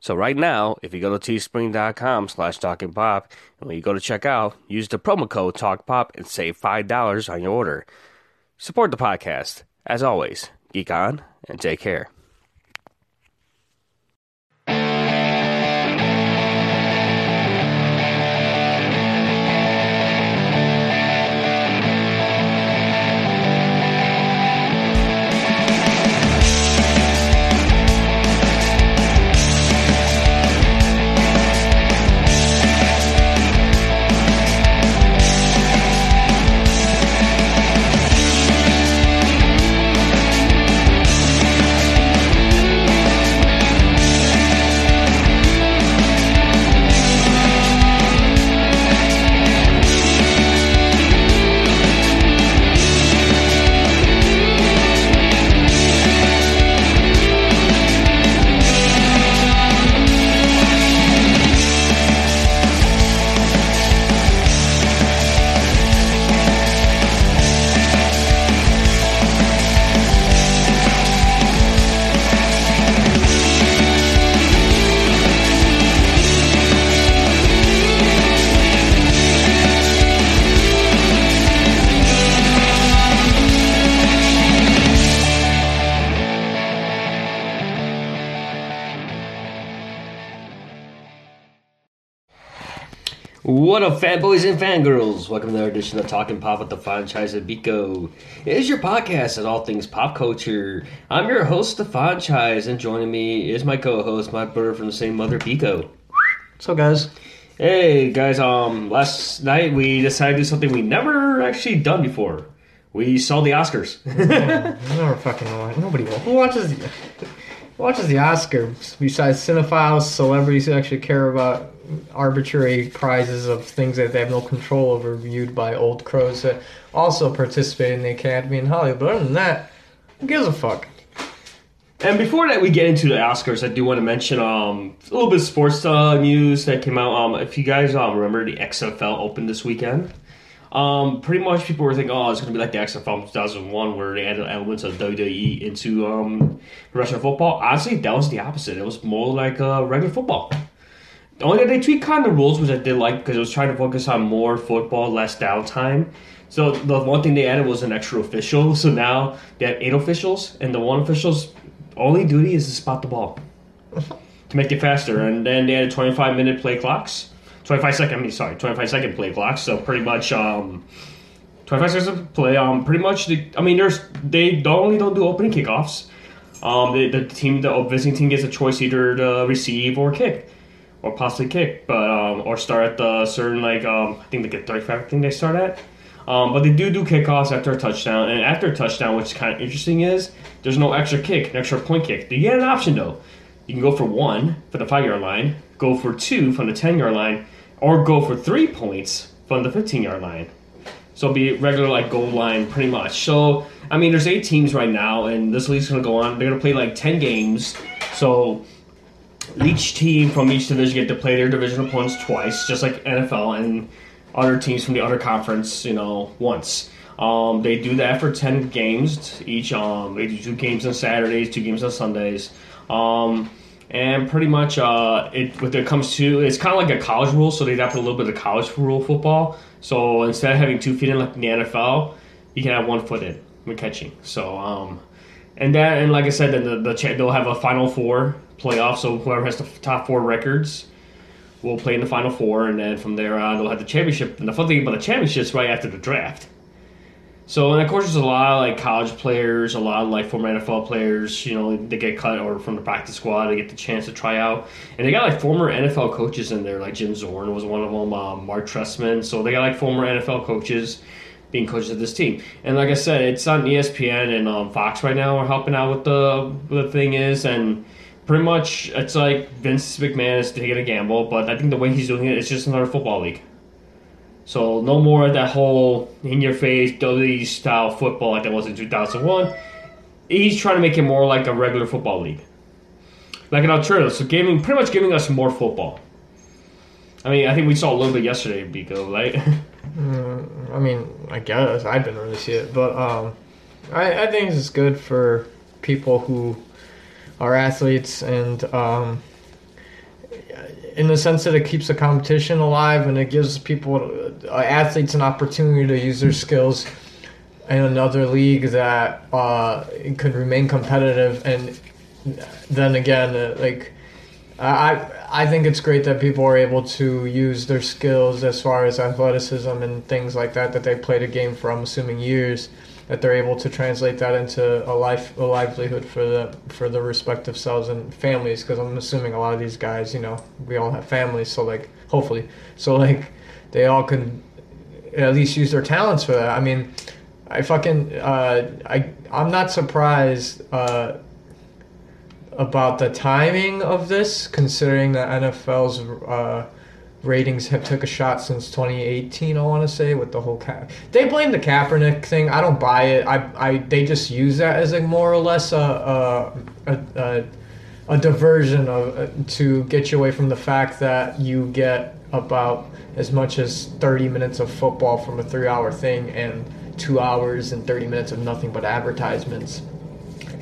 So right now, if you go to teespring.com slash talkingpop, and when you go to check out, use the promo code TalkPop and save $5 on your order. Support the podcast. As always, geek on and take care. What up, fanboys and fangirls? Welcome to another edition of Talking Pop with the Franchise of Bico. It is your podcast on all things pop culture. I'm your host, the Franchise, and joining me is my co-host, my brother from the same mother, Bico. What's up, guys? Hey guys, um, last night we decided to do something we never actually done before. We saw the Oscars. I never fucking watch. Nobody wa- who watches the who watches the Oscars besides cinephiles, celebrities who actually care about arbitrary prizes of things that they have no control over, viewed by old crows that also participate in the Academy in Hollywood. But other than that, who gives a fuck? And before that, we get into the Oscars. I do want to mention um, a little bit of sports uh, news that came out. Um, if you guys um, remember, the XFL opened this weekend. Um, pretty much people were thinking, oh, it's going to be like the XFL 2001, where they added elements of WWE into um, professional football. Honestly, that was the opposite. It was more like uh, regular football. The only they tweaked kind of rules, which I did like, because it was trying to focus on more football, less downtime. So the one thing they added was an extra official. So now they have eight officials, and the one official's only duty is to spot the ball to make it faster. And then they added 25 minute play clocks, 25 second. I mean, sorry, 25 second play clocks. So pretty much, um, 25 seconds of play. Um, pretty much. The, I mean, there's they don't only don't do opening kickoffs. Um, the, the team, the visiting team gets a choice either to receive or kick, or possibly kick, but um, or start at the certain like um, I think they get 35. I think they start at. Um, but they do do kickoffs after a touchdown, and after a touchdown, which is kind of interesting, is there's no extra kick, an extra point kick. You get an option though. You can go for one for the five yard line, go for two from the ten yard line, or go for three points from the fifteen yard line. So it'll be regular like goal line pretty much. So I mean, there's eight teams right now, and this league's gonna go on. They're gonna play like ten games. So each team from each division get to play their division opponents twice, just like NFL, and other teams from the other conference, you know, once. Um, they do that for ten games each. Um, they do two games on Saturdays, two games on Sundays. Um, and pretty much, uh, it when it comes to it's kind of like a college rule, so they adapted a little bit of college rule football. So instead of having two feet in like in the NFL, you can have one foot in when catching. So um, and that and like I said, then the, the they'll have a final four playoff. So whoever has the top four records will play in the final four, and then from there on they'll have the championship. And the fun thing about the championship is right after the draft. So and of course there's a lot of like college players, a lot of like former NFL players. You know they get cut or from the practice squad, they get the chance to try out, and they got like former NFL coaches in there. Like Jim Zorn was one of them, um, Mark Trestman. So they got like former NFL coaches being coaches of this team. And like I said, it's on ESPN and um, Fox right now We're helping out with the the thing is and pretty much it's like Vince McMahon is taking a gamble, but I think the way he's doing it, it is just another football league. So no more of that whole in your face WWE style football like that was in 2001. He's trying to make it more like a regular football league, like an alternative. So giving pretty much giving us more football. I mean, I think we saw a little bit yesterday, Biko, right? Mm, I mean, I guess I didn't really see it, but um, I, I think it's good for people who are athletes and um, in the sense that it keeps the competition alive and it gives people uh, athletes an opportunity to use their skills in another league that uh, could remain competitive and then again uh, like I I think it's great that people are able to use their skills as far as athleticism and things like that that they played a game for I'm assuming years that they're able to translate that into a life a livelihood for the for the respective selves and families because I'm assuming a lot of these guys you know we all have families so like hopefully. So like they all can at least use their talents for that. I mean I fucking uh, I I'm not surprised uh, about the timing of this considering the NFL's uh, ratings have took a shot since 2018. I want to say with the whole cap. They blame the Kaepernick thing. I don't buy it. I, I they just use that as a more or less a a, a, a diversion of uh, to get you away from the fact that you get about as much as 30 minutes of football from a three-hour thing and two hours and 30 minutes of nothing but advertisements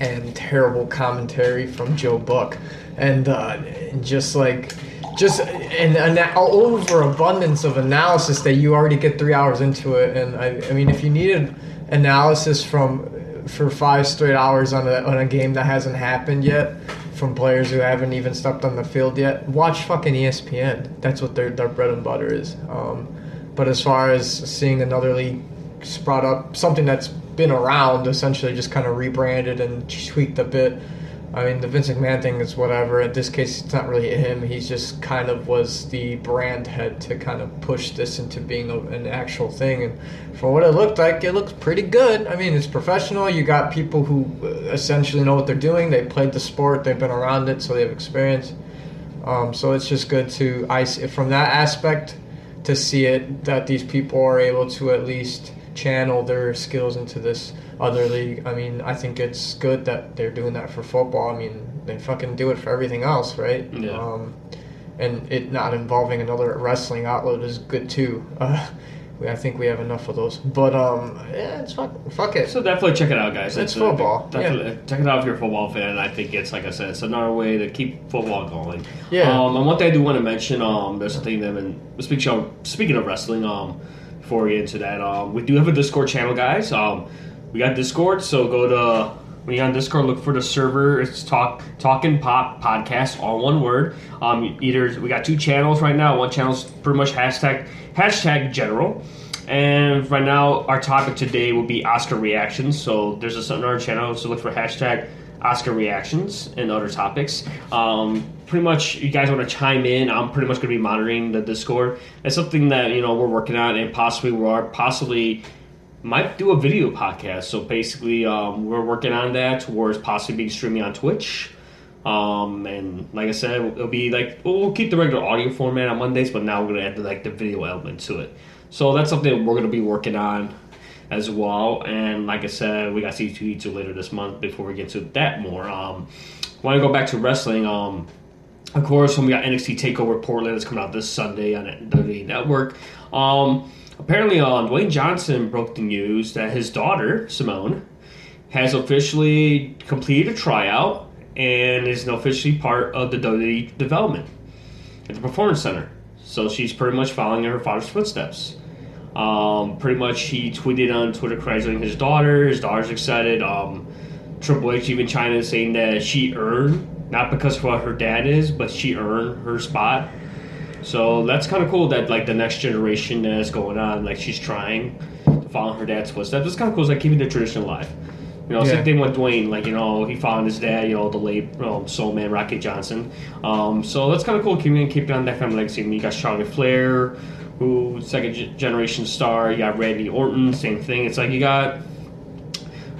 and terrible commentary from Joe Buck and uh, just like just an, an overabundance of analysis that you already get three hours into it. And I, I mean, if you needed analysis from for five straight hours on a, on a game that hasn't happened yet from players who haven't even stepped on the field yet, watch fucking ESPN. That's what their, their bread and butter is. Um, but as far as seeing another league sprout up, something that's been around, essentially just kind of rebranded and tweaked a bit I mean, the Vince McMahon thing is whatever. In this case, it's not really him. He just kind of was the brand head to kind of push this into being a, an actual thing. And for what it looked like, it looks pretty good. I mean, it's professional. You got people who uh, essentially know what they're doing. They played the sport. They've been around it, so they have experience. Um, so it's just good to I from that aspect to see it that these people are able to at least channel their skills into this other league. I mean, I think it's good that they're doing that for football. I mean, they fucking do it for everything else, right? Yeah. Um, and it not involving another wrestling outlet is good too. Uh, we, I think we have enough of those. But um, yeah, it's fuck, fuck it. So definitely check it out, guys. It's football, Definitely check it out if you're a football fan. I think it's like I said, it's another way to keep football going. Yeah. Um, and one thing I do want to mention, um, there's something that, and speaking of speaking of wrestling, um, before we get into that, um, we do have a Discord channel, guys. Um, we got Discord, so go to when you're on Discord, look for the server. It's talk talking pop podcast, all one word. Um, either we got two channels right now. One channel's pretty much hashtag hashtag general, and right now our topic today will be Oscar reactions. So there's a, another channel, so look for hashtag Oscar reactions and other topics. Um, pretty much, you guys want to chime in. I'm pretty much going to be monitoring the Discord. It's something that you know we're working on, and possibly we are possibly might do a video podcast. So basically, um, we're working on that towards possibly being streaming on Twitch. Um, and like I said, it'll be like we'll keep the regular audio format on Mondays, but now we're gonna add like the video element to it. So that's something we're gonna be working on as well. And like I said, we got C2E2 later this month before we get to that more. Um, want to go back to wrestling. Um, of course, when we got NXT Takeover Portland that's coming out this Sunday on WWE Network. Um, apparently, um, Dwayne Johnson broke the news that his daughter Simone has officially completed a tryout and is now officially part of the WWE development at the Performance Center. So she's pretty much following in her father's footsteps. Um, pretty much, he tweeted on Twitter congratulating his daughter. His daughter's excited. Um, Triple H even in saying that she earned, not because of what her dad is, but she earned her spot. So that's kind of cool that like the next generation is going on, like she's trying to follow her dad's footsteps. It's kind of cool, it's like keeping the tradition alive. You know, Yeah. same thing with Dwayne. Like you know, he followed his dad. You know, the late um, soul man Rocky Johnson. Um, so that's kind of cool, keeping keeping on that family legacy. And you got Charlotte Flair, who second ge- generation star. You got Randy Orton, same thing. It's like you got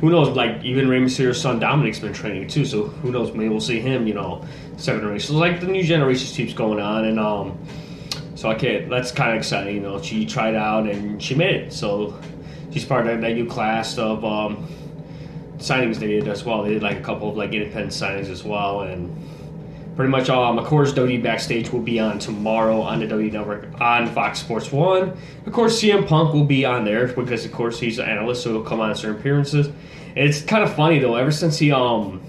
who knows? Like even Rey Mysterio's son Dominic's been training too, so who knows? Maybe we'll see him. You know, second generation. So like the new generation keeps going on, and um, so I can't. that's kind of exciting. You know, she tried out and she made it. So she's part of that new class of um, signings they did as well. They did like a couple of like independent signings as well, and pretty much um, of course Dodie backstage will be on tomorrow on the WWE Network on Fox Sports One. Of course, CM Punk will be on there because of course he's an analyst, so he'll come on certain appearances. It's kind of funny though. Ever since he um,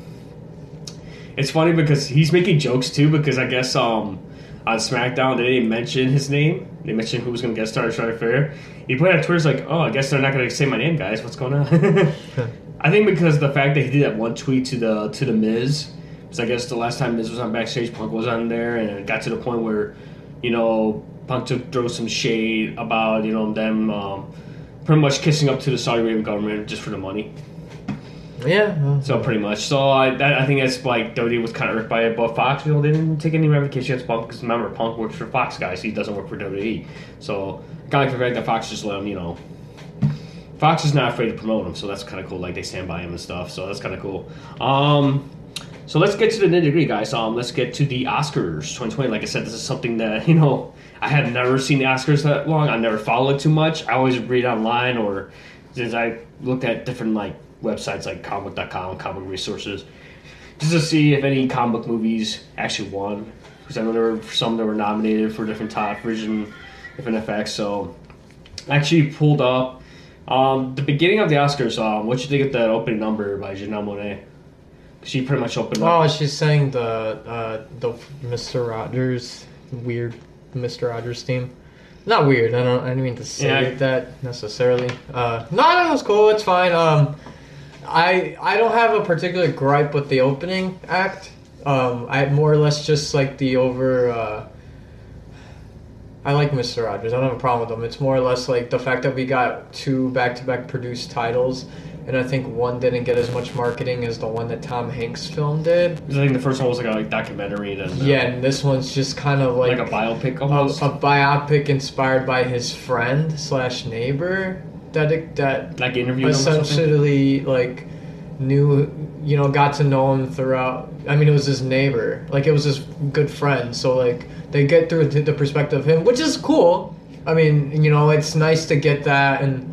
it's funny because he's making jokes too. Because I guess um, on SmackDown they didn't mention his name. They mentioned who was going to guest star at Charlotte Flair. He put on Twitter like, oh, I guess they're not going to say my name, guys. What's going on? I think because of the fact that he did that one tweet to the to the Miz. Because I guess the last time Miz was on backstage, Punk was on there, and it got to the point where, you know, Punk took throw some shade about you know them um, pretty much kissing up to the Saudi Arabian government just for the money. Yeah. well, So pretty much. So I, that, I think that's like Dodie was kind of ripped by it, but Fox, didn't take any ramifications against Punk because remember Punk works for Fox guys, he doesn't work for WWE. So kind of like the fact that Fox just let him, you know. Fox is not afraid to promote him, so that's kind of cool. Like they stand by him and stuff, so that's kind of cool. Um, so let's get to the nitty gritty, guys. Um, let's get to the Oscars 2020. Like I said, this is something that you know I have never seen the Oscars that long. I never followed it too much. I always read online or since I looked at different like websites like comic.com, comic resources, just to see if any comic book movies actually won. Because I know there were some that were nominated for different top version, different effects. So I actually pulled up um, the beginning of the Oscars. Um, what you think of that opening number by Janelle Monae? She pretty much opened up. Oh, she's saying the uh, the Mr. Rogers weird Mr. Rogers theme. Not weird. I don't. I didn't mean to say Yeah. that necessarily. Uh, no, no, it was cool. It's fine. Um, I I don't have a particular gripe with the opening act. Um, I more or less just like the over. Uh, I like Mr. Rogers. I don't have a problem with him. It's more or less like the fact that we got two back-to-back produced titles, and I think one didn't get as much marketing as the one that Tom Hanks film did. I think the first one was like a documentary and then uh, Yeah, and this one's just kind of like, like a biopic a, almost. a biopic inspired by his friend slash neighbor that it, that like interviewed him essentially like knew you know got to know him throughout. I mean, it was his neighbor, like it was his good friend. So like they get through the perspective of him, which is cool. I mean, you know, it's nice to get that and.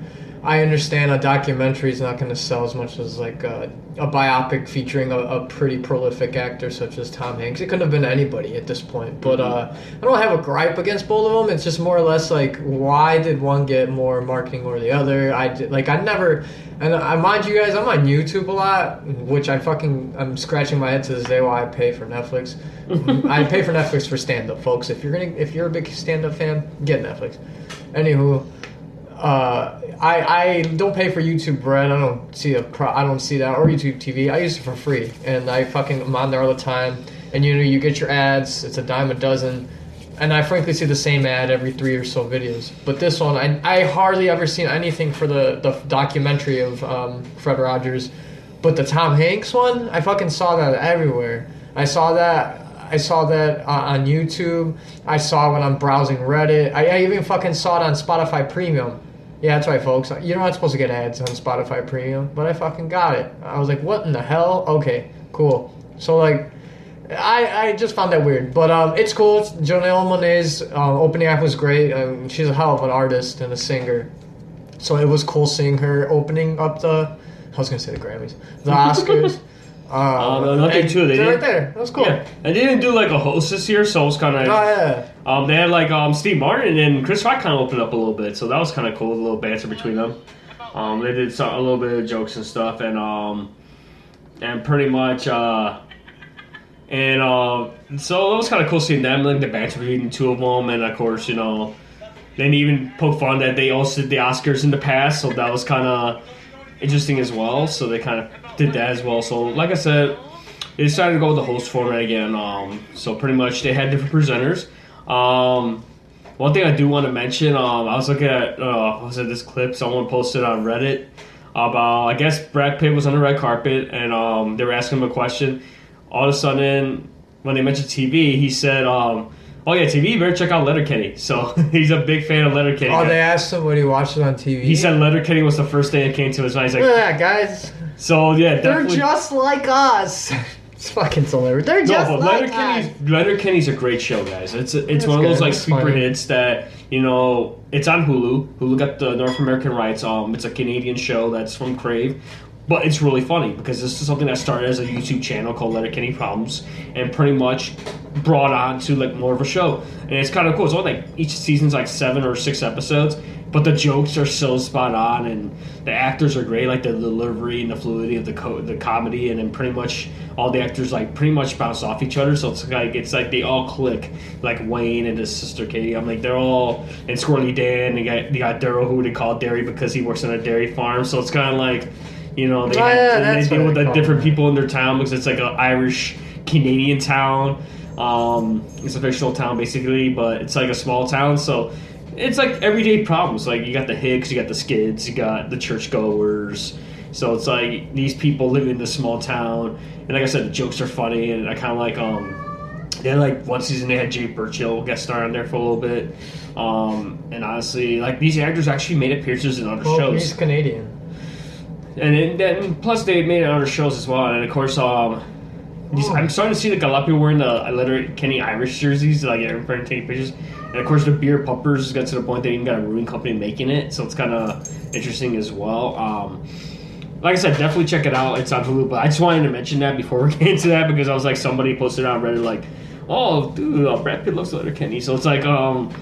I understand a documentary is not going to sell as much as like a, a biopic featuring a, a pretty prolific actor such as Tom Hanks. It couldn't have been anybody at this point. But uh, I don't have a gripe against both of them. It's just more or less like why did one get more marketing or the other? I did, like I never. And I mind you guys, I'm on YouTube a lot, which I fucking I'm scratching my head to this day why I pay for Netflix. I pay for Netflix for stand up, folks. If you're gonna if you're a big stand up fan, get Netflix. Anywho, uh, I I don't pay for YouTube Red. I don't see a pro. I don't see that or YouTube TV. I use it for free, and I fucking am on there all the time. And you know, you get your ads. It's a dime a dozen, and I frankly see the same ad every three or so videos. But this one, I I hardly ever seen anything for the the documentary of um, Fred Rogers, but the Tom Hanks one, I fucking saw that everywhere. I saw that. I saw that uh, on YouTube. I saw it when I'm browsing Reddit. I, I even fucking saw it on Spotify Premium. Yeah, that's right, folks. You're not supposed to get ads on Spotify Premium, but I fucking got it. I was like, what in the hell? Okay, cool. So, like, I, I just found that weird. But um, it's cool. Janelle Monae's um, opening act was great. Um, she's a hell of an artist and a singer. So it was cool seeing her opening up the. I was going to say the Grammys. The Oscars. Uh, um, nothing and too, they they're right there. That was cool. Yeah, and they didn't do like a host this year, so it was kind of. Oh, yeah. Um, they had like um Steve Martin and Chris Rock kind of opened up a little bit, so that was kind of cool. A little banter between them. Um, they did some, a little bit of jokes and stuff, and um, and pretty much uh, and uh, so it was kind of cool seeing them like the banter between the two of them, and of course you know, then even poke fun that they also did the Oscars in the past, so that was kind of interesting as well. So they kind of did that as well. So like I said, they decided to go with the host format again. Um, so pretty much they had different presenters. Um, one thing I do want to mention, um, I was looking at uh, was it this clip someone posted on Reddit about I guess Brad Pitt was on the red carpet and um, they were asking him a question. All of a sudden, when they mentioned TV, he said, um, "Oh yeah, TV, you better check out Letterkenny." So he's a big fan of Letterkenny. Oh, they asked him what he watched it on TV. he said Letterkenny was the first thing that came to his mind. He's like, that, guys. So yeah, They're just like us. It's fucking hilarious. They're no, just but like Leonard us. Kenny's Kenny's a great show, guys. It's it's It's one of those good. like It's sleeper funny. hits that you know. It's on Hulu. Hulu got the North American rights. Um, it's a Canadian show that's from Crave. But it's really funny because this is something that started as a YouTube channel called Letterkenny Problems and pretty much brought on to like more of a show. And it's kind of cool. It's only like each season's like seven or six episodes, but the jokes are so spot on and the actors are great, like the delivery and the fluidity of the co- the comedy, and then pretty much all the actors like pretty much bounce off each other. So it's like it's like they all click, like Wayne and his sister Katie. I'm like they're all and Squirrely Dan. They got they got Daryl who they call Dairy because he works on a dairy farm. So it's kind of like. You know, they, Oh, have- yeah, they deal with the different people in their town because it's like an Irish Canadian town. Um, it's a fictional town basically, but it's like a small town, so it's like everyday problems. Like you got the Hicks, you got the Skids, you got the churchgoers. So it's like these people live in this small town, and like I said, the jokes are funny, and I kind of like um, they had, like one season they had Jay Baruchel guest star on there for a little bit, um, and honestly, like these actors actually made appearances in other Well, shows he's Canadian. and then, plus they made it on other shows as well. And of course, um, these, I'm starting to see like a lot of people wearing the Letterkenny Irish jerseys, like everybody taking pictures. And of course, the beer pumpers got to the point they even got a brewing company making it, so it's kind of interesting as well. Um, like I said, definitely check it out. It's on Hulu, but I just wanted to mention that before we get into that because I was like somebody posted on Reddit like, "Oh, dude, uh, Brad Pitt looks like Kenny," so it's like um.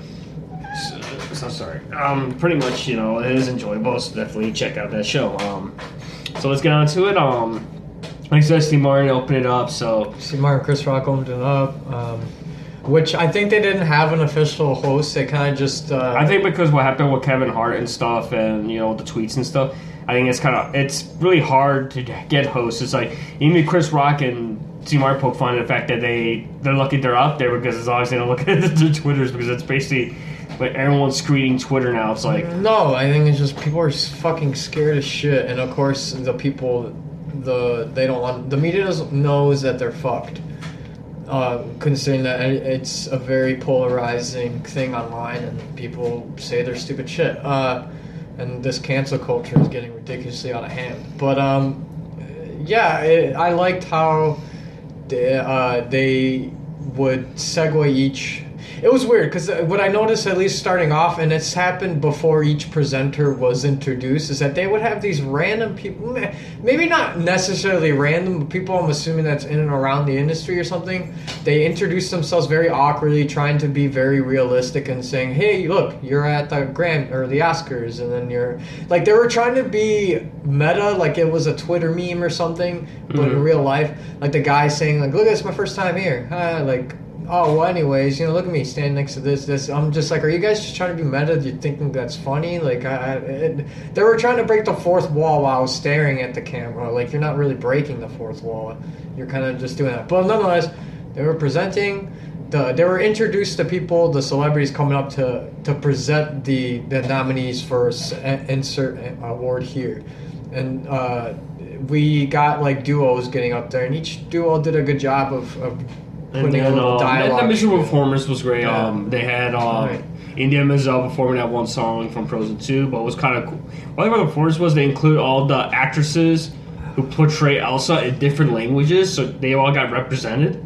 So, so sorry. Um, pretty much, you know, it is enjoyable. So definitely check out that show. Um, so let's get on to it. Um, like I said, Steve Martin opened it up. So See, Martin Chris Rock opened it up, um, which I think they didn't have an official host. They kind of just. Uh, I think because what happened with Kevin Hart and stuff, and you know the tweets and stuff, I think it's kind of it's really hard to get hosts. It's like even Chris Rock and Steve Martin poke fun at the fact that they they're lucky they're up there because it's they don't look at their Twitters because it's basically like everyone's screening Twitter now. It's like No, I think it's just people are fucking scared as shit, and of course the people, the they don't want the media does, knows that they're fucked. Uh, considering that it's a very polarizing thing online, and people say their stupid shit. Uh, and this cancel culture is getting ridiculously out of hand. But um, yeah, it, I liked how they, uh, they would segue each. It was weird because what I noticed, at least starting off, and it's happened before each presenter was introduced, is that they would have these random people, maybe not necessarily random, but people I'm assuming that's in and around the industry or something. They introduce themselves very awkwardly, trying to be very realistic and saying, "Hey, look, you're at the Grand or the Oscars," and then you're like they were trying to be meta, like it was a Twitter meme or something, but in Mhm. real life, like the guy saying, "Like, look, it's my first time here," uh, like. Oh well. Anyways, you know, look at me standing next to this. This. I'm just like, are you guys just trying to be meta? you're thinking that's funny? Like, I, I it, they were trying to break the fourth wall while I was staring at the camera. Like, you're not really breaking the fourth wall. You're kind of just doing that. But nonetheless, they were presenting. The, they were introduced to people, the celebrities coming up to to present the the nominees for insert award here, and uh, we got like duos getting up there, and each duo did a good job of, of And a then, um, and dialogue. the musical together. performance was great. Yeah. Um, they had um, Right. Idina Menzel performing that one song from Frozen 2, but it was kind of cool. One about the performance was they include all the actresses who portray Elsa in different languages, so they all got represented.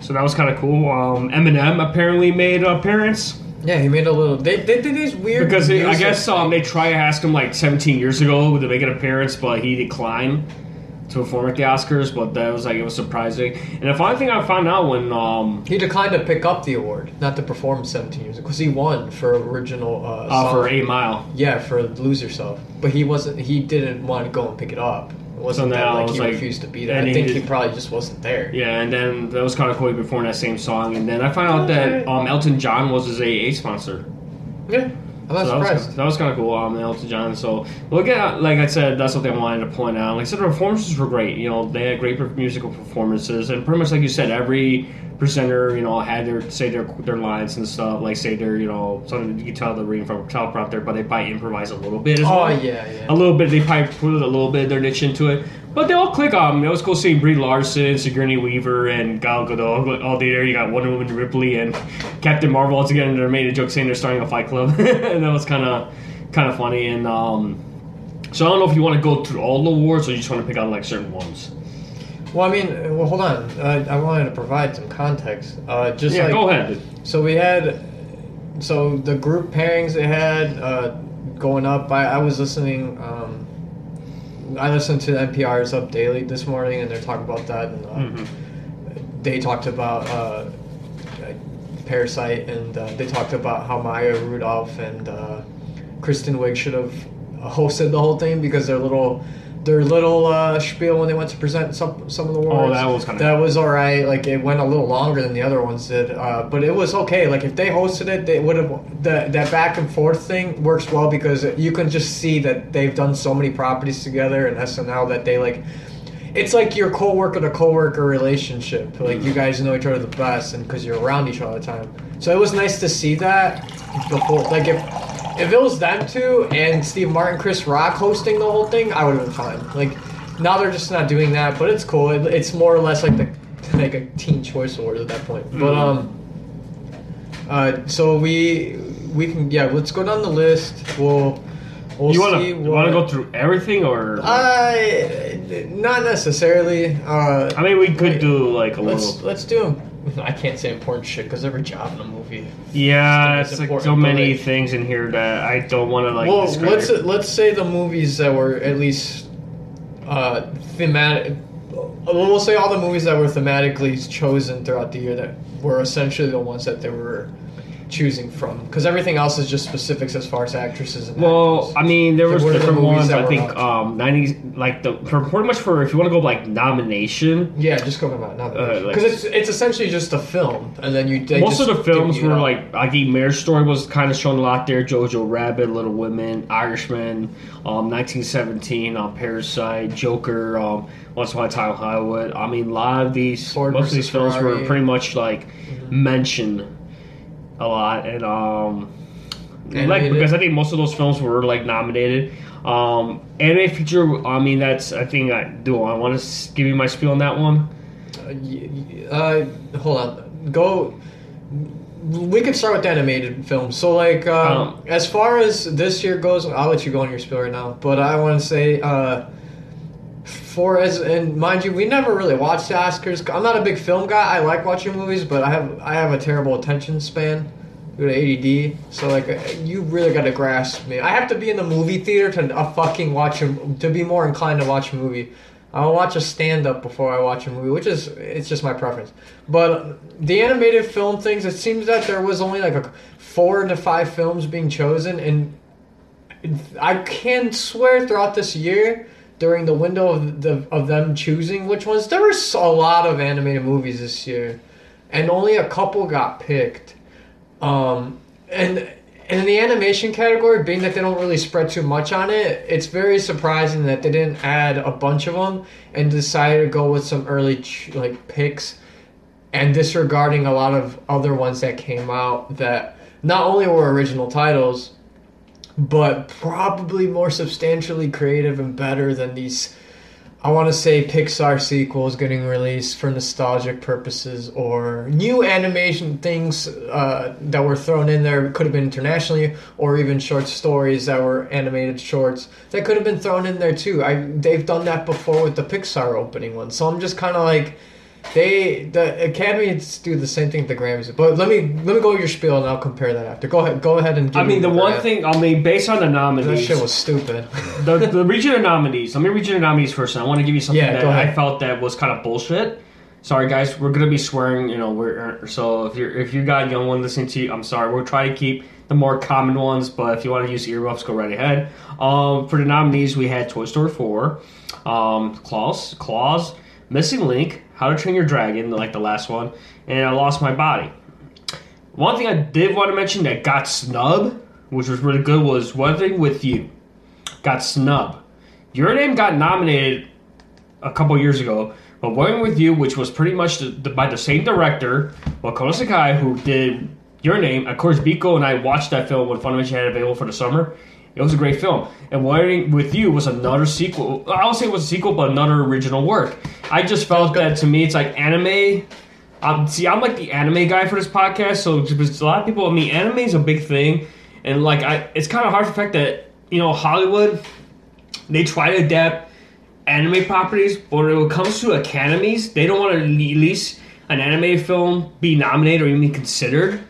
So that was kind of cool. Um, Eminem apparently made an appearance Yeah, he made a little. They, they did these weird. because they, I guess um, they tried to ask him like 17 years ago to make an appearance, but he declined to perform at the Oscars. But that was like it was surprising. And the funny thing I found out when um, He declined to pick up the award, not to perform 17 years because he won for original. Uh, uh, song. for Eight Mile. Yeah, for lose yourself, but he wasn't. He didn't want to go and pick it up. It wasn't So that like it's he like- refused to be there. and I he think he just- probably just wasn't there. Yeah, and then that was kind of cool performing that same song. And then I found out that um, Elton John was his AA sponsor. Yeah, I'm not so that was, that was kind of cool, um, Elton John. So look at, like I said, that's something I wanted to point out. Like I said, the performances were great. You know, they had great musical performances, and pretty much like you said, every presenter, you know, had their say their their lines and stuff. Like say their, you know, something you can tell they're reading from a teleprompter, but they probably improvise a little bit as Oh well. yeah, yeah. A little bit, they probably put a little bit of their niche into it, but they all click on. It was cool seeing Brie Larson, Sigourney Weaver, and Gal Gadot all day there. You got Wonder Woman, Ripley, and Captain Marvel all together. And they made a joke saying they're starting a Fight Club, and that was kind of kind of funny. And um, So I don't know if you want to go through all the awards or you just want to pick out like certain ones. Well, I mean, uh, well, hold on. Uh, I wanted to provide some context. Uh, just yeah, like, go ahead. So we had, so the group pairings they had uh, going up. I, I was listening. Um, I listened to NPR's Up Daily this morning, and they're talking about that. And uh, Mm-hmm. they talked about uh, Parasite, and uh, they talked about how Maya Rudolph and uh, Kristen Wiig should have hosted the whole thing because their little. Their little uh, spiel when they went to present some some of the awards. Oh, that was kinda- that was all right. Like it went a little longer than the other ones did, uh, but it was okay. Like if they hosted it, they would have that that back and forth thing works well because you can just see that they've done so many properties together and SNL that they like. It's like your coworker to coworker relationship. Like you guys know each other the best, and because you're around each other all the time. So it was nice to see that before. Like if if it was them two and Steve Martin, Chris Rock hosting the whole thing, I would have been fine. Like now they're just not doing that, but it's cool. It, it's more or less like the like a teen choice award at that point. But Mhm. um, uh, so we we can yeah, let's go down the list. We'll we'll you want to see you want to go through everything or? Uh, not necessarily. Uh, I mean, we could wait, do like a let's little. let's do. 'em. I can't say important shit because every job in a movie. Yeah, It's it's like so many like- things in here that I don't want to like. well, describe. let's let's say the movies that were at least uh, thematic. We'll say all the movies that were thematically chosen throughout the year that were essentially the ones that they were choosing from, because everything else is just specifics as far as actresses and Well, actors. I mean, there was are the different ones. I think um, '90s, like the for pretty much for if you want to go like nomination. yeah, just go about now uh, like- because it's it's essentially just a film, and then you Most of the films were like I think Marriage Story was kind of shown a lot there. Jojo Rabbit, Little Women, Irishman, um, 1917, um, Parasite, Joker, um, Once Upon a Time Hollywood. I mean, a lot of these Ford most of these films were pretty much like mentioned a lot, and um, like because I think most of those films were like nominated. Um, anime feature. I mean, that's I think I do. I want to give you my spiel on that one. Uh, uh, hold on. Go. We can start with the animated films. So, like, um, Um, as far as this year goes, I'll let you go on your spiel right now. But I want to say, uh, for as and mind you, we never really watched the Oscars. I'm not a big film guy. I like watching movies, but I have I have a terrible attention span. Due to ADD, so like you really got to grasp me. I have to be in the movie theater to uh, fucking watch a, to be more inclined to watch a movie. I'll watch a stand up before I watch a movie, which is it's just my preference. But the animated film things, it seems that there was only like a four to five films being chosen, and I can swear throughout this year during the window of the of them choosing which ones, there was a lot of animated movies this year, and only a couple got picked. Um, and and in the animation category, being that they don't really spread too much on it, it's very surprising that they didn't add a bunch of them and decided to go with some early like picks and disregarding a lot of other ones that came out that not only were original titles but probably more substantially creative and better than these I want to say Pixar sequels getting released for nostalgic purposes or new animation things uh, that were thrown in there could have been internationally or even short stories that were animated shorts that could have been thrown in there too. I they've done that before with the Pixar opening one. So I'm just kind of like they the Academy do the same thing the Grammys. But let me let me go with your spiel and I'll compare that after. Go ahead go ahead and I mean, me the one thing. I mean, based on the nominees, that shit was stupid. the, the regional nominees. Let me read you the nominees first. And I want to give you something Yeah, that. I felt that was kind of bullshit. Sorry, guys. We're gonna be swearing. You know, we're so if you're if you got young one listening to you, I'm sorry. We'll try to keep the more common ones, but if you want to use earmuffs, go right ahead. Um, for the nominees, we had Toy Story 4, um, Klaus, Klaus, Missing Link, How to Train Your Dragon, like the last one, and I Lost My Body. One thing I did want to mention that got snub, which was really good, was Weathering With You. Got snub. Your name got nominated a couple years ago, but Weathering With You, which was pretty much the, the, by the same director, Makoto Shinkai, who did Your Name. Of course, Biko and I watched that film when Funimation had it available for the summer. It was a great film. Weathering With You was another sequel. I don't say it was a sequel, but another original work. I just felt that to me, it's like anime um, see, I'm like the anime guy for this podcast, so because a lot of people, I mean, anime is a big thing, and like I, it's kind of hard the fact that you know Hollywood, they try to adapt anime properties, but when it comes to academies, they don't want to release an anime film be nominated or even considered.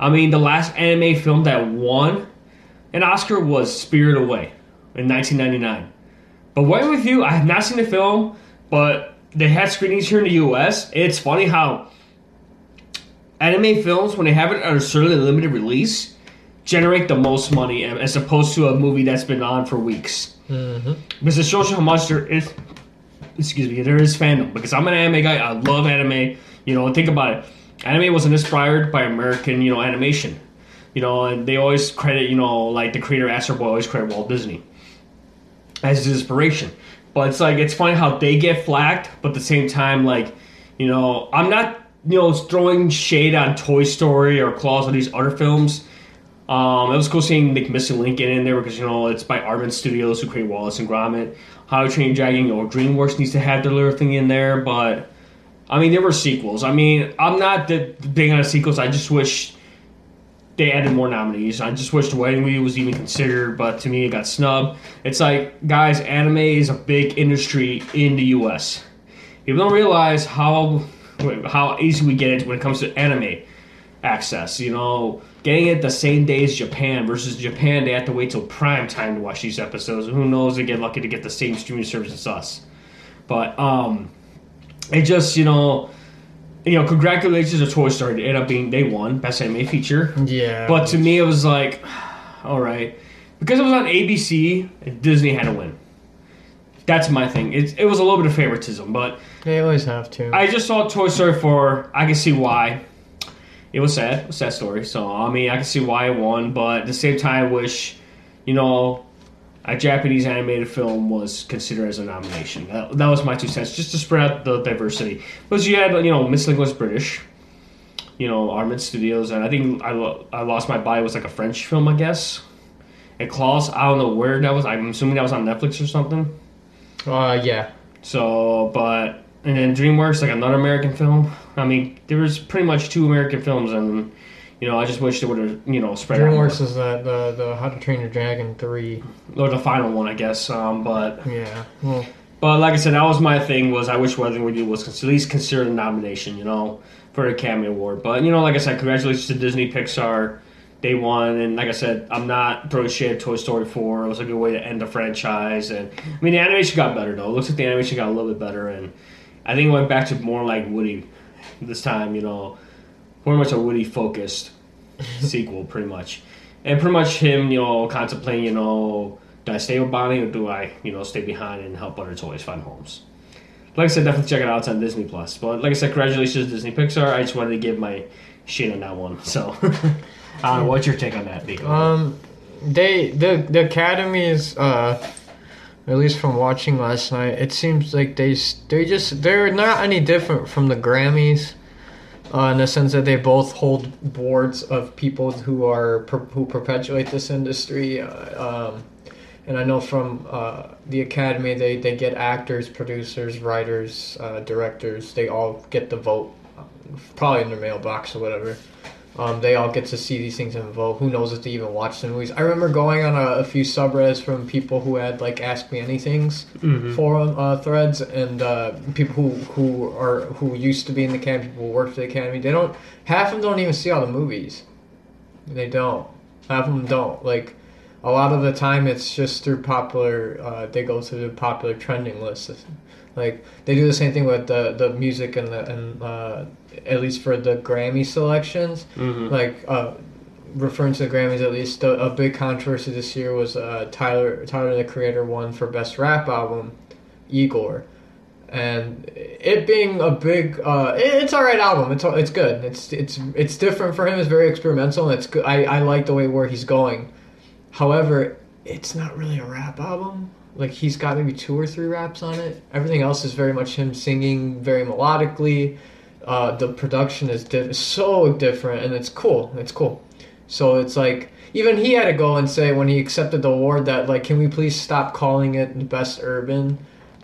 I mean, the last anime film that won an Oscar was Spirited Away in 1999. But what with you, I have not seen the film, but they had screenings here in the U.S. It's funny how anime films, when they have it at a certain limited release, generate the most money as opposed to a movie that's been on for weeks. Mm-hmm. Because it shows you how much there is. Excuse me, there is fandom. Because I'm an anime guy, I love anime. You know, think about it. Anime was inspired by American, you know, animation. You know, and they always credit, you know, like the creator Astro Boy always credit Walt Disney as his inspiration. But it's like it's funny how they get flagged, but at the same time, like, you know, I'm not, you know, throwing shade on Toy Story or Klaus or these other films. Um, it was cool seeing Nick Missing Lincoln in there because you know it's by Aardman Studios who create Wallace and Gromit. How to Train Dragon, or DreamWorks needs to have their little thing in there, but I mean there were sequels. I mean I'm not the big on sequels. I just wish they added more nominees. I just wish the wedding movie was even considered, but to me it got snubbed. It's like guys, anime is a big industry in the U.S. People don't realize how how easy we get it when it comes to anime access. You know, getting it the same day as Japan versus Japan, they have to wait till prime time to watch these episodes. Who knows? They get lucky to get the same streaming service as us. But um, it just you know, you know, congratulations to Toy Story. It ended up being they won best anime feature. Yeah. But to me, it was like, all right, because it was on ABC, Disney had to win. That's my thing. It, it was a little bit of favoritism, but they always have to. I just saw Toy Story 4. I can see why. It was sad. It was a sad story. So, I mean, I can see why it won, but at the same time, I wish, you know, a Japanese animated film was considered as a nomination. That, that was my two cents, just to spread out the diversity. Because you had, you know, Miss Ling was British, you know, Aardman Studios, and I think I, Lo- I Lost My Body was like a French film, I guess. And Klaus, I don't know where that was. I'm assuming that was on Netflix or something. uh, yeah. So, but and then DreamWorks, like another American film. I mean, there was pretty much two American films, and you know, I just wish they would have, you know, spread DreamWorks out is that the the How to Train Your Dragon three. or the final one, I guess. Um, but Yeah. Well, but like I said, that was my thing. Was I wish Weathering with You was at least considered a nomination, you know, for a Academy Award. But you know, like I said, congratulations to Disney Pixar. They won, and like I said, I'm not throwing shade at Toy Story 4. It was a good way to end the franchise, and I mean, the animation got better though. It looks like the animation got a little bit better, and I think it went back to more like Woody this time. You know, pretty much a Woody focused sequel, pretty much, and pretty much him, you know, contemplating, you know, do I stay with Bonnie or do I, you know, stay behind and help other toys find homes? Like I said, definitely check it out. It's on Disney Plus. But like I said, congratulations Disney Pixar. I just wanted to give my shit on that one. So, I what's your take on that, Nico. um, they the the academies uh. At least from watching last night, it seems like they they just they're not any different from the Grammys, uh, in the sense that they both hold boards of people who are who perpetuate this industry. Uh, um, and I know from uh, the Academy, they, they get actors, producers, writers, uh, directors. They all get the vote, uh, probably in their mailbox or whatever. Um, they all get to see these things and vote. Who knows if they even watch the movies? I remember going on a, a few subreddits from people who had like Ask Me Anything's Mhm. forum uh, threads and uh, people who who are who used to be in the academy, people who work for the academy. They don't half of them don't even see all the movies. They don't. Half of them don't. Like a lot of the time, it's just through popular. Uh, they go through the popular trending lists. Like they do the same thing with the the music and the and uh, at least for the Grammy selections. Mhm. Like uh, referring to the Grammys, at least a, a big controversy this year was uh, Tyler Tyler the Creator won for best rap album, Igor, and it being a big, uh, it- it's all right album. It's it's good. It's it's it's different for him. It's very experimental. And it's good. I I like the way where he's going. However, it's not really a rap album. Like he's got maybe two or three raps on it. Everything else is very much him singing very melodically. Uh, the production is diff- so different, and it's cool. It's cool. So it's like even he had to go and say when he accepted the award that like, can we please stop calling it the best urban,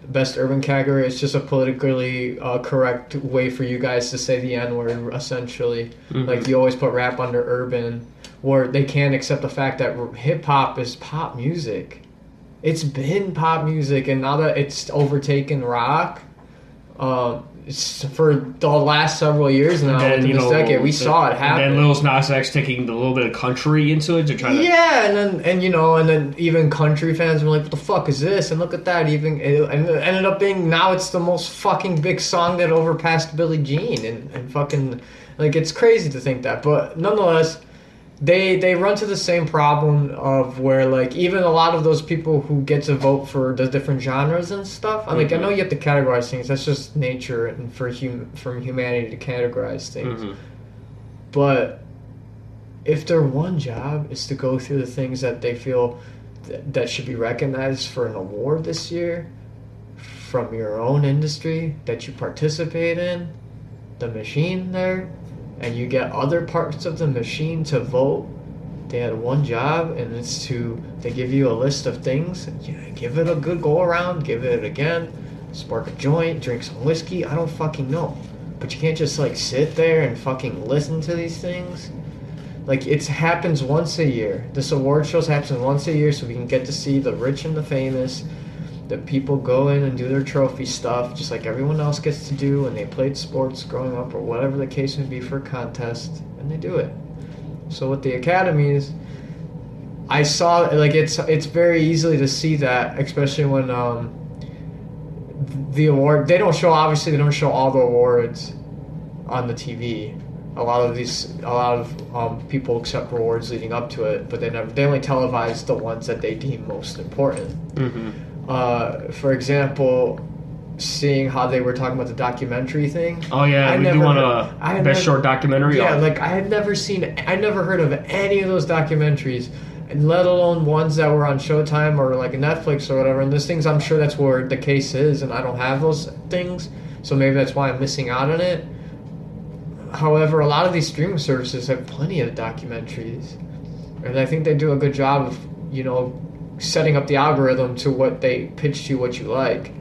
best urban category? It's just a politically uh, correct way for you guys to say the n word. Essentially, Mhm. like you always put rap under urban, where they can't accept the fact that hip hop is pop music. It's been pop music, and now that it's overtaken rock, uh, it's for the last several years now, And within this decade, we the- saw it happen. And then Lil Nas X taking a little bit of country into it to try to. Yeah, and then and you know, and then even country fans were like, "What the fuck is this?" And look at that, even it, and it ended up being now it's the most fucking big song that overpassed Billie Jean, and, and fucking like it's crazy to think that, but nonetheless, they they run to the same problem of where like even a lot of those people who get to vote for the different genres and stuff. I'm like, I know you have to categorize things. That's just nature and for hum from humanity to categorize things. Mhm. But if their one job is to go through the things that they feel th- that should be recognized for an award this year from your own industry that you participate in, the machine there, and you get other parts of the machine to vote. They had one job, and it's to they give you a list of things. You give it a good go around, give it again, spark a joint, drink some whiskey. I don't fucking know, but you can't just like sit there and fucking listen to these things. Like it happens once a year. This award shows happens once a year, so we can get to see the rich and the famous. The people go in and do their trophy stuff, just like everyone else gets to do when they played sports growing up, or whatever the case may be for a contest, and they do it. So with the academies, I saw like it's it's very easily to see that, especially when um, the award they don't show obviously they don't show all the awards on the TV. A lot of these, a lot of um, people accept rewards leading up to it, but they never. They only televise the ones that they deem most important. Mhm. Uh, for example, seeing how they were talking about the documentary thing. Oh yeah, I we do want heard- I a had best never- short documentary. Yeah, like I had never seen, I never heard of any of those documentaries, and let alone ones that were on Showtime or like Netflix or whatever. And those things, I'm sure that's where the case is, and I don't have those things, so maybe that's why I'm missing out on it. However, a lot of these streaming services have plenty of documentaries, and I think they do a good job of, you know, setting up the algorithm to what they pitch to you, what you like.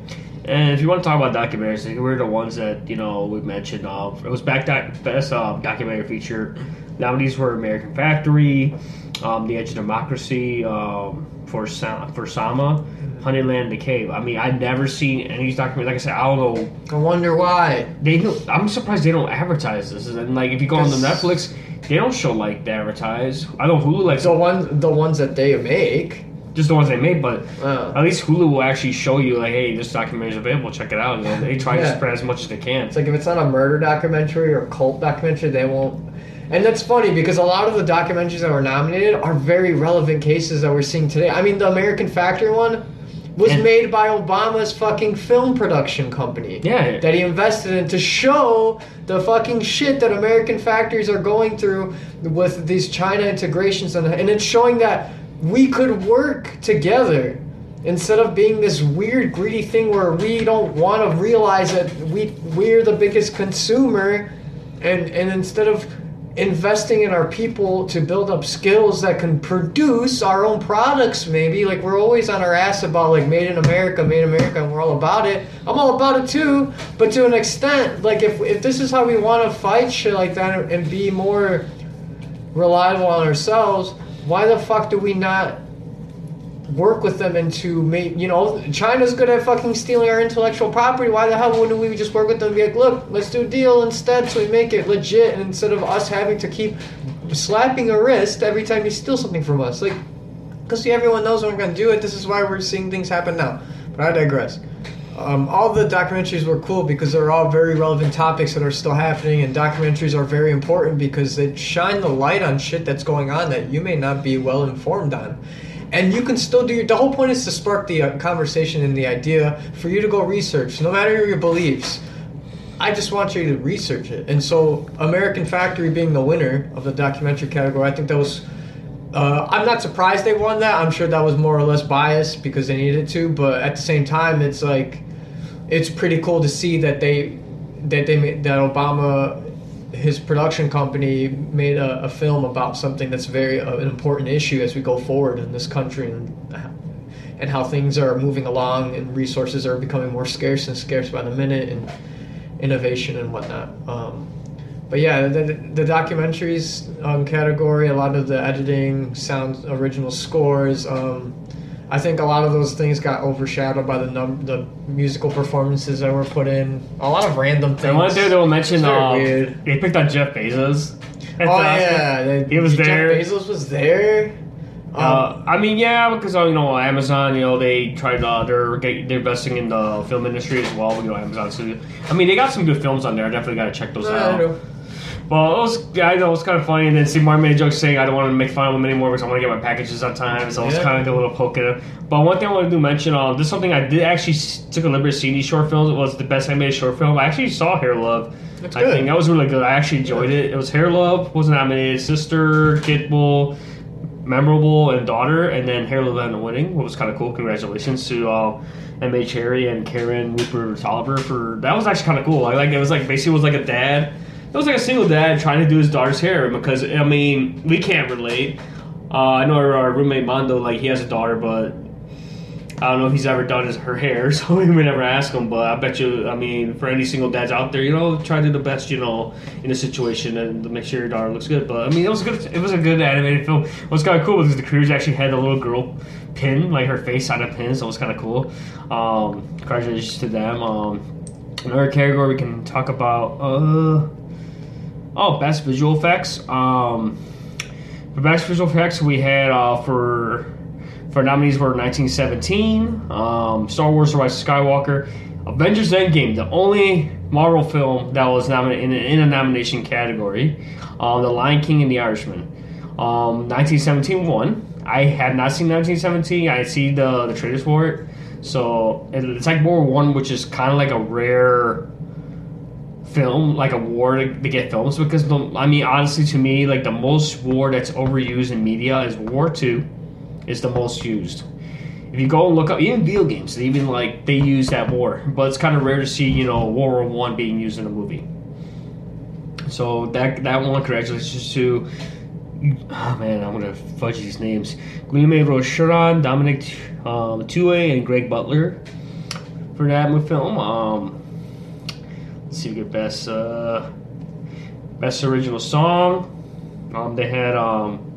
And if you want to talk about documentaries, like, we're the ones that you know we mentioned. Uh, it was back doc- best uh, documentary feature. Nominees were American Factory, um, The Edge of Democracy, um, for Sa- for Sama, Honeyland, The Cave. I mean, I've never seen any of these documentaries. Like I said, I don't know. I wonder why. They don't, I'm surprised they don't advertise this. And like, if you go on the Netflix, they don't show like they advertise. I don't know who like The one, the ones that they make. Just the ones they made, but Uh, at least Hulu will actually show you like, hey, this documentary is available. Check it out. You know, they try to spread as much as they can. It's like if it's not a murder documentary or a cult documentary, they won't. And that's funny because a lot of the documentaries that were nominated are very relevant cases that we're seeing today. I mean, the American Factory one was And- made by Obama's fucking film production company. Yeah. That he invested in to show the fucking shit that American factories are going through with these China integrations and, and it's showing that we could work together instead of being this weird greedy thing where we don't want to realize that we we're the biggest consumer and and instead of investing in our people to build up skills that can produce our own products maybe like we're always on our ass about like made in america made in america and we're all about it. I'm all about it too but to an extent like if, if this is how we want to fight shit like that and be more reliable on ourselves why the fuck do we not work with them and to make you know China's good at fucking stealing our intellectual property. Why the hell wouldn't we just work with them and be like, look, let's do a deal instead so we make it legit and instead of us having to keep slapping a wrist every time you steal something from us. Like because everyone knows we're gonna do it. This is why we're seeing things happen now. But I digress. Um, all the documentaries were cool because they're all very relevant topics that are still happening, and documentaries are very important because they shine the light on shit that's going on that you may not be well informed on. And you can still do your. The whole point is to spark the uh, conversation and the idea for you to go research, no matter your beliefs. I just want you to research it. And so, American Factory being the winner of the documentary category, I think that was. Uh, I'm not surprised they won that. I'm sure that was more or less biased because they needed to. But at the same time, it's like, it's pretty cool to see that they, that they made that Obama, his production company made a, a film about something that's very uh, an important issue as we go forward in this country and and how things are moving along and resources are becoming more scarce and scarce by the minute and innovation and whatnot. Um, but yeah, the, the documentaries um, category, a lot of the editing, sound, original scores. Um, I think a lot of those things got overshadowed by the num- the musical performances that were put in. A lot of random things. One thing they will mention, um, weird. they picked on Jeff Bezos. Oh yeah, they- He was Jeff there. Jeff Bezos was there. Um, Uh, I mean, yeah, because uh, you know Amazon, you know they tried, uh, they're they're investing in the film industry as well. You know, Amazon Studio. I mean, they got some good films on there. I definitely got to check those I out. Well, it was, yeah, I know it was kind of funny, and then Steve Martin made a joke saying I don't want to make fun of him anymore because I want to get my packages on time. So it was kind of a little poke at him. But one thing I want to do mention, um, this is something I did actually took a liberty seeing these short films. It was the best animated short film. I actually saw Hair Love. That's I good. think that was really good. I actually enjoyed it. It was Hair Love was nominated, Sister, Kitbull, Memorable, and Daughter, and then Hair Love ended up winning, what was kind of cool. Congratulations to uh, M.A. Cherry and Karen Rupert Tolliver for that was actually kind of cool. I like it was like basically was like a dad. It was like a single dad trying to do his daughter's hair because I mean we can't relate. Uh, I know our, our roommate Mondo like he has a daughter, but I don't know if he's ever done his her hair, so we never ask him. But I bet you, I mean, for any single dads out there, you know, try to do the best, you know, in a situation and to make sure your daughter looks good. But I mean, it was a good. It was a good animated film. Was kind of cool because the crews actually had a little girl pin, like her face on a pin, so it was kind of cool. Um, congratulations to them. Um, another category we can talk about. Uh, oh, best visual effects. Um, for best visual effects, we had uh, for for nominees were 1917, um, Star Wars: The Rise of Skywalker, Avengers: Endgame, the only Marvel film that was nominated in, a- in a nomination category, um, The Lion King and The Irishman. Um, 1917 won. I had not seen 1917. I see the the trailers for it, so it- it's like more one, which is kind of like a rare film like a war to, to get films because the, I mean honestly to me like the most war that's overused in media is War Two is the most used. If you go and look up even video games, even like they use that war, but it's kind of rare to see you know World War One being used in a movie. So that that one congratulations to oh man I'm gonna fudge these names Guilherme Rocheron, Dominic um, Tuohy, and Greg Butler for that film. Um, Let's see we get best uh, best original song. Um, they had um,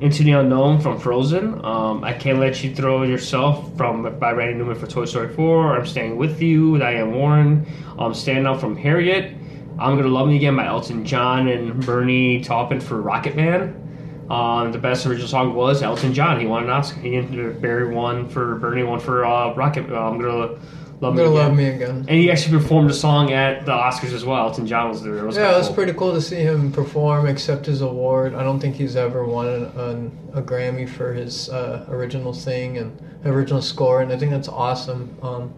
Into the Unknown from Frozen. Um, I Can't Let You Throw Yourself from by Randy Newman for Toy Story 4. I'm Staying With You Diane Warren. Um, Stand Up from Harriet. I'm Gonna Love Me Again by Elton John and Bernie Taupin for Rocket Man. Um, the best original song was Elton John. He won an Oscar. He and Barry won for Bernie won for uh, Rocket. Uh, I'm gonna love me again. love me again. And he actually performed a song at the Oscars as well. Elton John was there. It was Yeah, it was cool. pretty cool to see him perform, accept his award. I don't think he's ever won an, an, a Grammy for his uh, original thing and original score, and I think that's awesome. Um,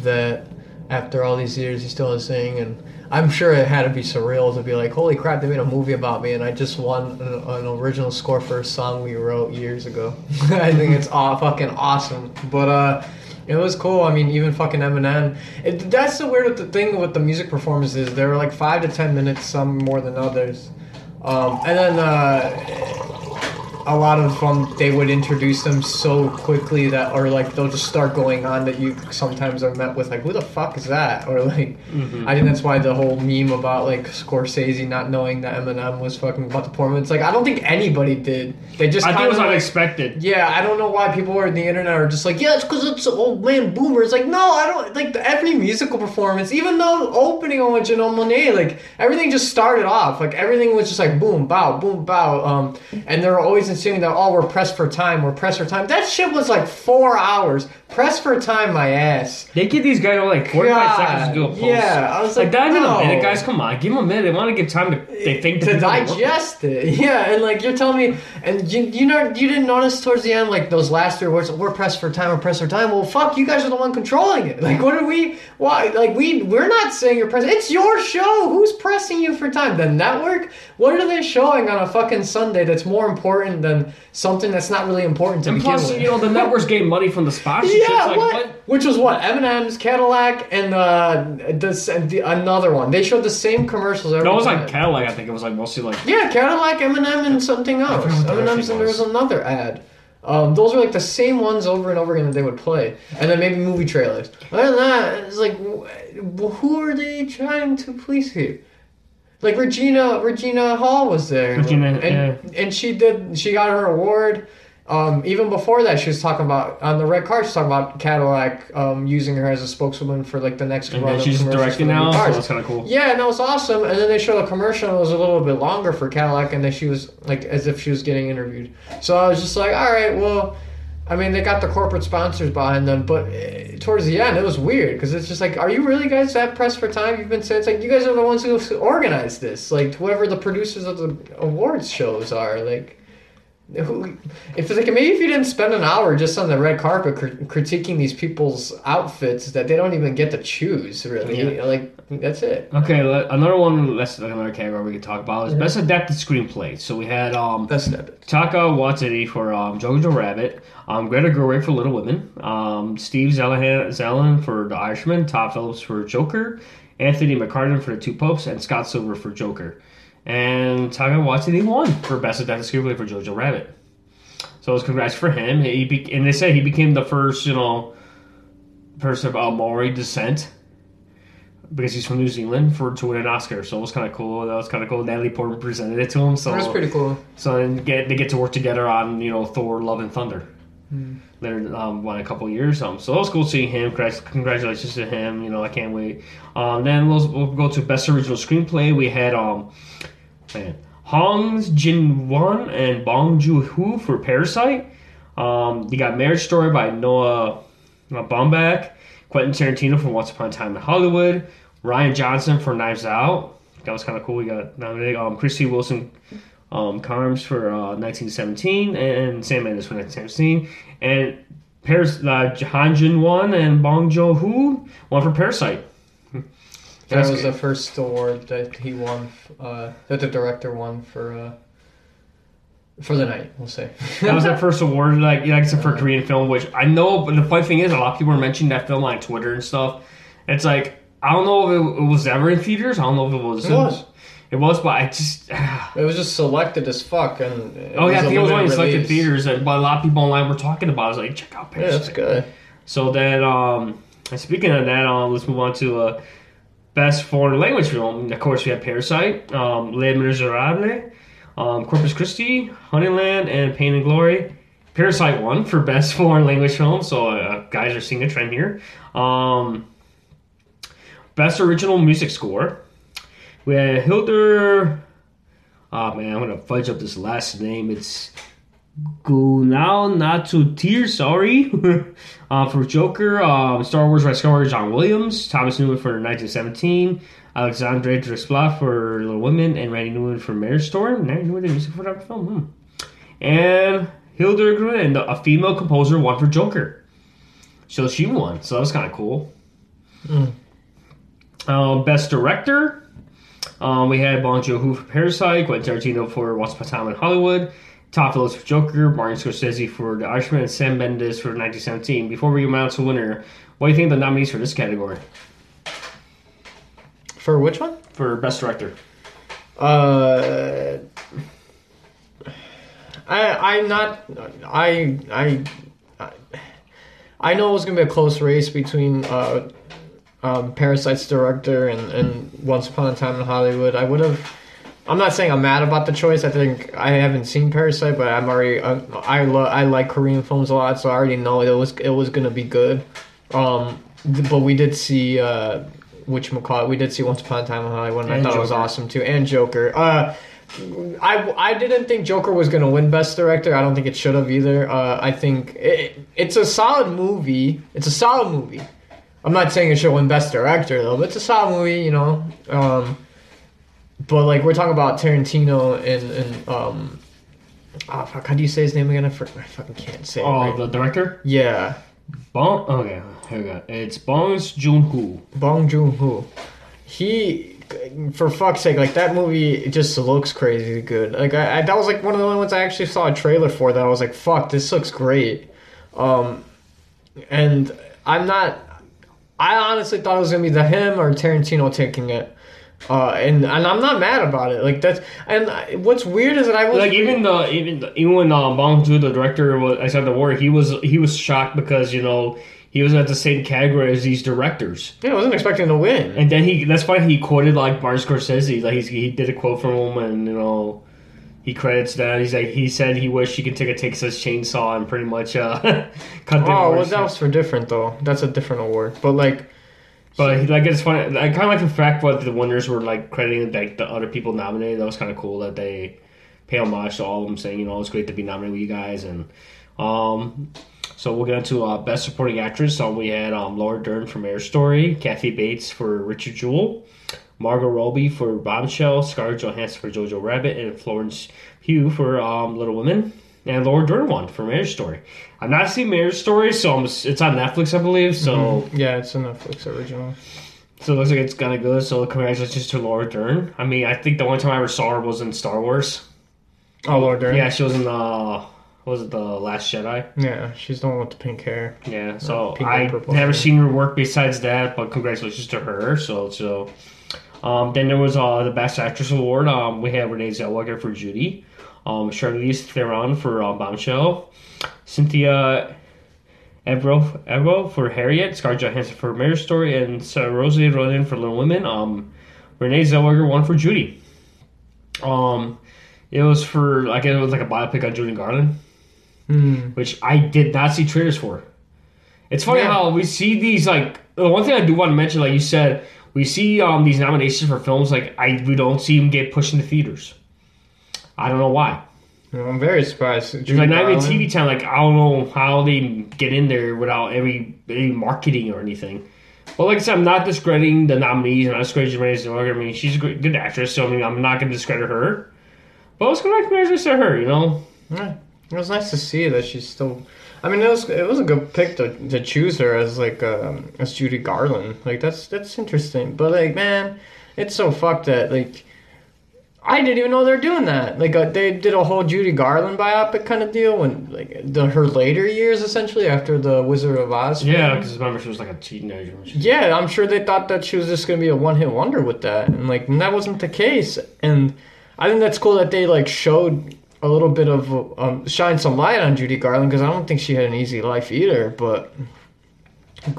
that after all these years, he still is singing, and I'm sure it had to be surreal to be like, "Holy crap, they made a movie about me, and I just won an, an original score for a song we wrote years ago." I think it's aw- fucking awesome. But uh, it was cool. I mean, even fucking Eminem. It, that's the weird thing with the music performances. They were like five to ten minutes, some more than others. Um, and then uh, a lot of them, they would introduce them so quickly that, or like they'll just start going on that you sometimes are met with like, who the fuck is that? Or like, Mm-hmm. I think that's why the whole meme about like Scorsese not knowing that Eminem was fucking about to perform. It's like I don't think anybody did. They just I think it was like, unexpected. yeah, I don't know why people are on the internet are just like, yeah, it's because it's old man boomer. It's like, no, I don't like the, every musical performance, even though opening on Janelle Monae, like everything just started off, like everything was just like boom, bow, boom, bow, um, and they're always insisting that oh, we're pressed for time, we're pressed for time. That shit was like four hours, pressed for time, my ass. They give these guys like 45 seconds to do a post. yeah, I was like, like, not even no. a minute, guys. Come on, give them a minute. They want to give time to they think to working. digest it. Yeah, and like you're telling me, and you you know you didn't notice towards the end like those last three words. We're pressed for time. We're pressed for time. Well, fuck, you guys are the one controlling it. Like, what are we? Why? Like, we we're not saying you're pressed. It's your show. Who's pressing you for time? The network. What are they showing on a fucking Sunday that's more important than something that's not really important to And begin plus, with? you know, the networks getting money from the sponsorships. Yeah, like, what? what? Which was what? Eminem's Cadillac and uh, this and the, another one. They showed the same commercials every No, it was time. like Cadillac. I think it was like mostly like. Yeah, Cadillac, Eminem, and something else. forget what the other Eminem's thing and there was was. another ad. Um, those were like the same ones over and over again that they would play, and then maybe movie trailers. Other than that, it's like, wh- who are they trying to please here? Like Regina, Regina Hall was there, Regina, and and she did, she got her award, um, even before that, she was talking about on the red car. She's talking about Cadillac um, using her as a spokeswoman for like the next And run she's directing now, so cars. that's kind of cool. Yeah, and that was awesome. And then they showed a commercial. It was a little bit longer for Cadillac, and then she was like as if she was getting interviewed. So I was just like, all right, well, I mean, they got the corporate sponsors behind them, but uh, towards the end, it was weird because it's just like, are you really guys that pressed for time? You've been saying it's like you guys are the ones who organized this, like whoever the producers of the awards shows are, like. Who, if it's like maybe if you didn't spend an hour just on the red carpet cr- critiquing these people's outfits that they don't even get to choose, really, Yeah. like that's it. Okay, let, another one. Let's another category we could talk about is best adapted screenplay. So we had um, That's it. Taika Waititi for um, Jojo Rabbit, um, Greta Gerwig for Little Women, um, Steve Zaillian for The Irishman, Todd Phillips for Joker, Anthony McCarten for The Two Popes, and Scott Silver for Joker. And Taika Waititi won for best adapted screenplay for Jojo Rabbit. So it was congrats for him. He be- and they say he became the first, you know, person of uh, Maori descent because he's from New Zealand for to win an Oscar. So it was kind of cool. That was kind of cool. Natalie Portman presented it to him. So That's pretty cool. so then get they get to work together on you know Thor: Love and Thunder. Hmm. Later, um, won a couple years. Um, so it was cool seeing him. Congratulations to him. You know, I can't wait. Um, then we'll, we'll go to best original screenplay. We had um, man, Hong Jin Won and Bong Joon Ho for Parasite. Um, you got Marriage Story by Noah Baumbach, Quentin Tarantino for Once Upon a Time in Hollywood, Rian Johnson for Knives Out. That was kind of cool. We got nominated. Um, Krysty Wilson um, Cairns for uh, 1917 and Sam Mendes for 1917. And Paris, uh, Won and Bong Joon Ho won for Parasite. That was the first award that he won, uh, that the director won for uh, for the night. We'll say. That was that first award, like like said, for a Korean film, which I know. But the funny thing is, a lot of people are mentioning that film on Twitter and stuff. It's like I don't know if it, it was ever in theaters. I don't know if it was. It was. It was, but I just. It was just selected as fuck, and oh yeah, I think it was only selected theaters, and but a lot of people online were talking about. it. I was like, check out Parasite. Yeah, that's good. So then, um, speaking of that, um, let's move on to uh, best foreign language film. Of course, we have Parasite, um, Les Miserables, um, Corpus Christi, Honeyland, and Pain and Glory. Parasite won for best foreign language film, so uh, guys are seeing a trend here. Um, best original music score. We had Hildur. Oh man, I'm gonna fudge up this last name. It's Gunal Natu Tear, sorry. uh, for Joker, um, Star Wars Red Scar, John Williams, Thomas Newman for 1917, Alexandre Desplat for Little Women, and Randy Newman for Marriage Story. Randy Newman did music for that film. Hmm. And Hildur Grun, a female composer, won for Joker. So she won. So that was kind of cool. Mm. Um, best director, um, we had Bong Joon-ho for Parasite, Quentin Tarantino for Once Upon a Time in Hollywood, Todd Phillips for Joker, Martin Scorsese for The Irishman, and Sam Mendes for 1917. Before we announce the winner, what do you think of the nominees for this category For which one? for best director? Uh, I I'm not I I I- I know it was gonna be a close race between uh, um, Parasite's director and, and Once Upon a Time in Hollywood. I would have. I'm not saying I'm mad about the choice. I think I haven't seen Parasite, but I'm already uh, I lo- I like Korean films a lot, so I already know it was it was gonna be good. Um, but we did see uh, which McCall we did see Once Upon a Time in Hollywood, and, And I thought it was awesome too, and Joker. Uh, I, I didn't think Joker was going to win Best Director. I don't think it should have either. Uh, I think it, it's a solid movie. It's a solid movie. I'm not saying it should win Best Director though, but it's a solid movie, you know. Um, but like we're talking about Tarantino and and um, oh fuck, how do you say his name again? I, fucking can't say. it Oh, right. the director? yeah, Bong. Okay, here we go. It's Bong Joon-ho. Bong Joon Ho. He, for fuck's sake, like that movie, it just looks crazy good. Like I, I, that was like one of the only ones I actually saw a trailer for that I was like, fuck, this looks great. Um, and I'm not. I honestly thought it was gonna be the him or Tarantino taking it. Uh, and and I'm not mad about it. Like that's and I- what's weird is that I was Like even the even the, even when um, Bong Joon, the director, was I said the word, he was he was shocked because you know he was at the same category as these directors. yeah, I wasn't expecting to win. And then he that's why he quoted like Martin Scorsese, like he's, he did a quote from him, and you know, he credits that. He's like he said he wished he could take a Texas chainsaw and pretty much uh, cut the. Oh well, that was for different though. That's a different award. But like, But like it's funny. I kind of like the fact that the winners were like crediting like the other people nominated. That was kind of cool that they pay homage to all of them, saying you know it's great to be nominated with you guys. And um, so we'll get into uh, best supporting actress. So we had um, Laura Dern for Marriage Story, Kathy Bates for Richard Jewell, Margot Robbie for Bombshell, Scarlett Johansson for Jojo Rabbit, and Florence Pugh for um, Little Women. And Laura Dern won for Marriage Story. I've not seen Marriage Story, so I'm, it's on Netflix, I believe. So yeah, it's a Netflix original. so it looks like it's kind of good. So congratulations to Laura Dern. I mean, I think the only time I ever saw her was in Star Wars. Oh Laura Dern. Yeah, she was in the what was it the Last Jedi? Yeah, she's the one with the pink hair. Yeah. So I never hair. seen her work besides that, but congratulations to her. So so. Um, then there was uh, the Best Actress Award. Um, we had Renee Zellweger for Judy, um, Charlize Theron for uh, Bombshell, Cynthia Erivo Erivo for Harriet, Scarlett Johansson for Marriage Story, and Sarah Rosie Ronan for Little Women. Um, Renee Zellweger won for Judy. Um, it was for like it was like a biopic on Judy Garland, Hmm. which I did not see trailers for. It's funny Yeah. how we see these like the one thing I do want to mention, like you said, we see um these nominations for films like I we don't see them get pushed into theaters. I don't know why. I'm very surprised. Like not even TV time. Like I don't know how they get in there without any any marketing or anything. But like I said, I'm not discrediting the nominees. I'm not discrediting Renee Zellweger. I mean, she's a good, good actress, so I mean, I'm not going to discredit her. But let's go back to her. You know, Yeah, it was nice to see that she's still. I mean, it was it was a good pick to, to choose her as like um, as Judy Garland. Like that's that's interesting. But like, man, it's so fucked that like I didn't even know they're doing that. Like uh, they did a whole Judy Garland biopic kind of deal when like the her later years essentially after the Wizard of Oz. yeah, because remember she was like a teenager. Yeah, I'm sure they thought that she was just gonna be a one hit wonder with that, and like and that wasn't the case. And I think that's cool that they like showed a little bit of um, shine some light on Judy Garland because I don't think she had an easy life either. But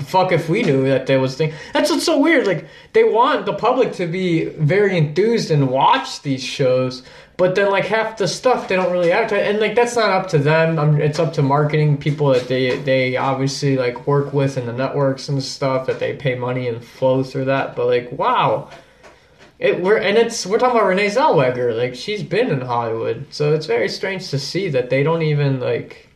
fuck if we knew that there was thing. That's what's so weird. Like they want the public to be very enthused and watch these shows. But then, like half the stuff they don't really advertise, and like that's not up to them. Um it's up to marketing people that they they obviously like work with and the networks and stuff that they pay money and flow through that. But like, wow, it we're and it's we're talking about Renee Zellweger. Like she's been in Hollywood, so it's very strange to see that they don't even like.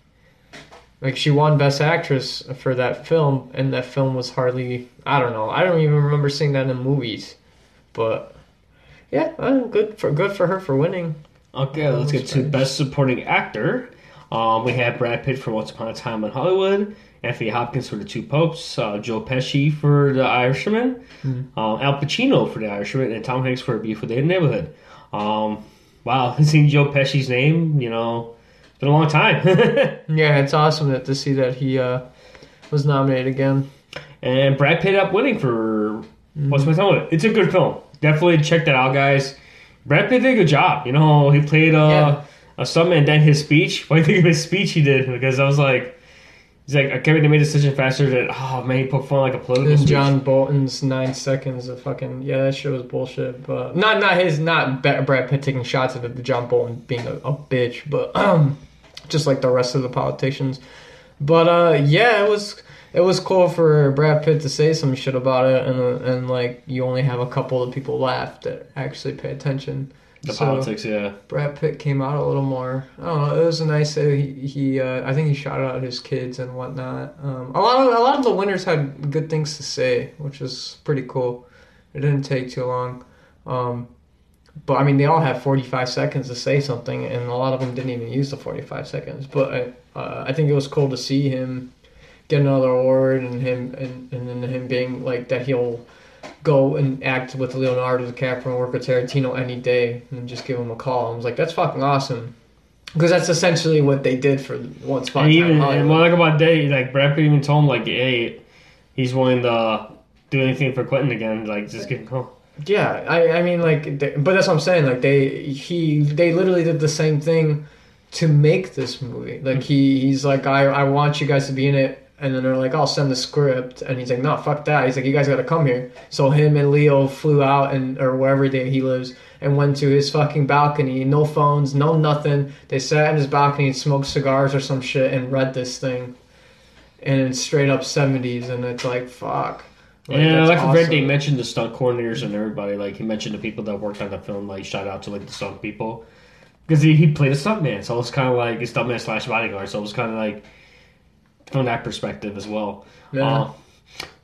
Like she won Best Actress for that film, and that film was hardly. I don't know. I don't even remember seeing that in movies, but yeah, good for good for her for winning. Okay, let's get to best supporting actor. Um, we have Brad Pitt for Once Upon a Time in Hollywood, Anthony Hopkins for The Two Popes, uh, Joe Pesci for The Irishman, um, Al Pacino for The Irishman, and Tom Hanks for A Beautiful Day in the Neighborhood. Um, wow, seeing Joe Pesci's name, you know, it's been a long time. Yeah, it's awesome that to see that he uh, was nominated again. and Brad Pitt up winning for Once Upon a Time. It's a good film. Definitely check that out, guys. Brad Pitt did a good job. You know, he played uh, Yeah. a stuntman, and then his speech. What do you think of his speech he did? Because I was like, he's like, I can't wait to make a decision faster. than, oh man, he put fun like a political And speech. John Bolton's nine seconds of fucking yeah, that shit was bullshit. But not not his not Ba- Brad Pitt taking shots at the John Bolton being a, a bitch, but um, just like the rest of the politicians. But uh, yeah, it was it was cool for Brad Pitt to say some shit about it, and and like you only have a couple of people left that actually pay attention. The So- politics, yeah. Brad Pitt came out a little more. I don't know. It was a nice. Uh, he he. Uh, I think he shouted out his kids and whatnot. Um, a lot of a lot of the winners had good things to say, which was pretty cool. It didn't take too long. Um, but I mean, they all have 45 seconds to say something, and a lot of them didn't even use the 45 seconds. But I, uh, I think it was cool to see him get another award, and him and, and then him being like that he'll go and act with Leonardo DiCaprio and work with Tarantino any day, and just give him a call. I was like, that's fucking awesome. Because that's essentially what they did for Once Upon And a Time in even and Hollywood. what I like about Day, like Brad Pitt even told him like, hey, he's willing to do anything for Quentin again. Like, just give him a call. Yeah, I, I mean like, they, but that's what I'm saying. Like they he they literally did the same thing to make this movie. Like mm. he he's like I I want you guys to be in it And then they're like, I'll send the script. And he's like, no, fuck that. He's like, you guys got to come here. So him and Leo flew out and or wherever they, he lives and went to his fucking balcony. No phones, no nothing. They sat in his balcony and smoked cigars or some shit and read this thing. And it's straight up 70s. And it's like, fuck. Like, that's like fact they mentioned the stunt coordinators and everybody. Like he mentioned the people that worked on the film. Like shout out to like the stunt people because he, he played a stuntman, so it was kind of like a stuntman slash bodyguard. So it was kind of like from that perspective as well. Yeah. Uh,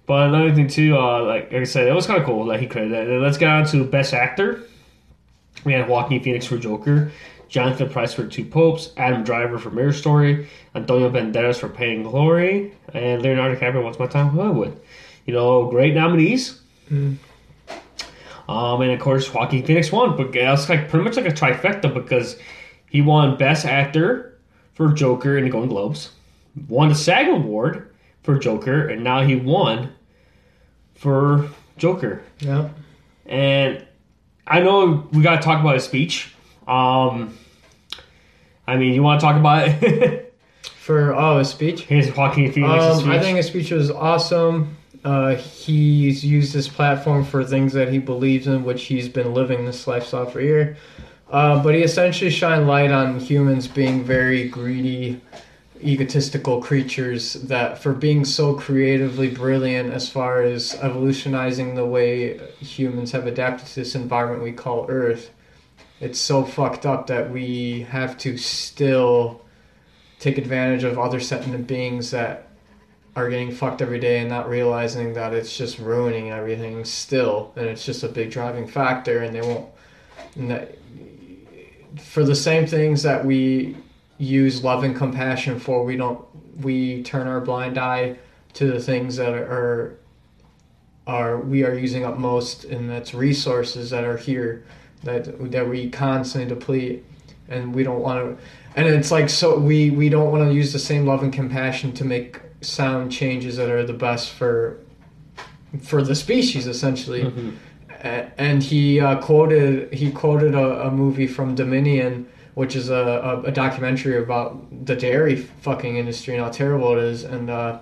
but another thing too, uh, like, like I said, it was kind of cool that he credited. that. And let's get on to best actor. We had Joaquin Phoenix for Joker, Jonathan Pryce for Two Popes, Adam Driver for Mirror Story, Antonio Banderas for Pain and Glory, and Leonardo DiCaprio Once My Time in Hollywood. You know, great nominees. Mm. Um, and of course, Joaquin Phoenix won, but that's like pretty much like a trifecta because he won Best Actor for Joker in the Golden Globes, won the SAG Award for Joker, and now he won for Joker. Yeah. And I know we got to talk about his speech. Um, I mean, you want to talk about it? For, oh, his speech? his Joaquin Phoenix's Um, speech. I think his speech was awesome. Uh, he's used this platform for things that he believes in, which he's been living this lifestyle for a year. Uh, but he essentially shined light on humans being very greedy, egotistical creatures that, for being so creatively brilliant as far as evolutionizing the way humans have adapted to this environment we call Earth, it's so fucked up that we have to still take advantage of other sentient beings that are getting fucked every day and not realizing that it's just ruining everything still and it's just a big driving factor and they won't and that for the same things that we use love and compassion for we don't we turn our blind eye to the things that are are we are using up most and that's resources that are here that that we constantly deplete and we don't want to and it's like so we we don't want to use the same love and compassion to make sound changes that are the best for for the species essentially Mhm. And he uh, quoted he quoted a, a movie from Dominion which is a, a, documentary about the dairy fucking industry and how terrible it is. And uh,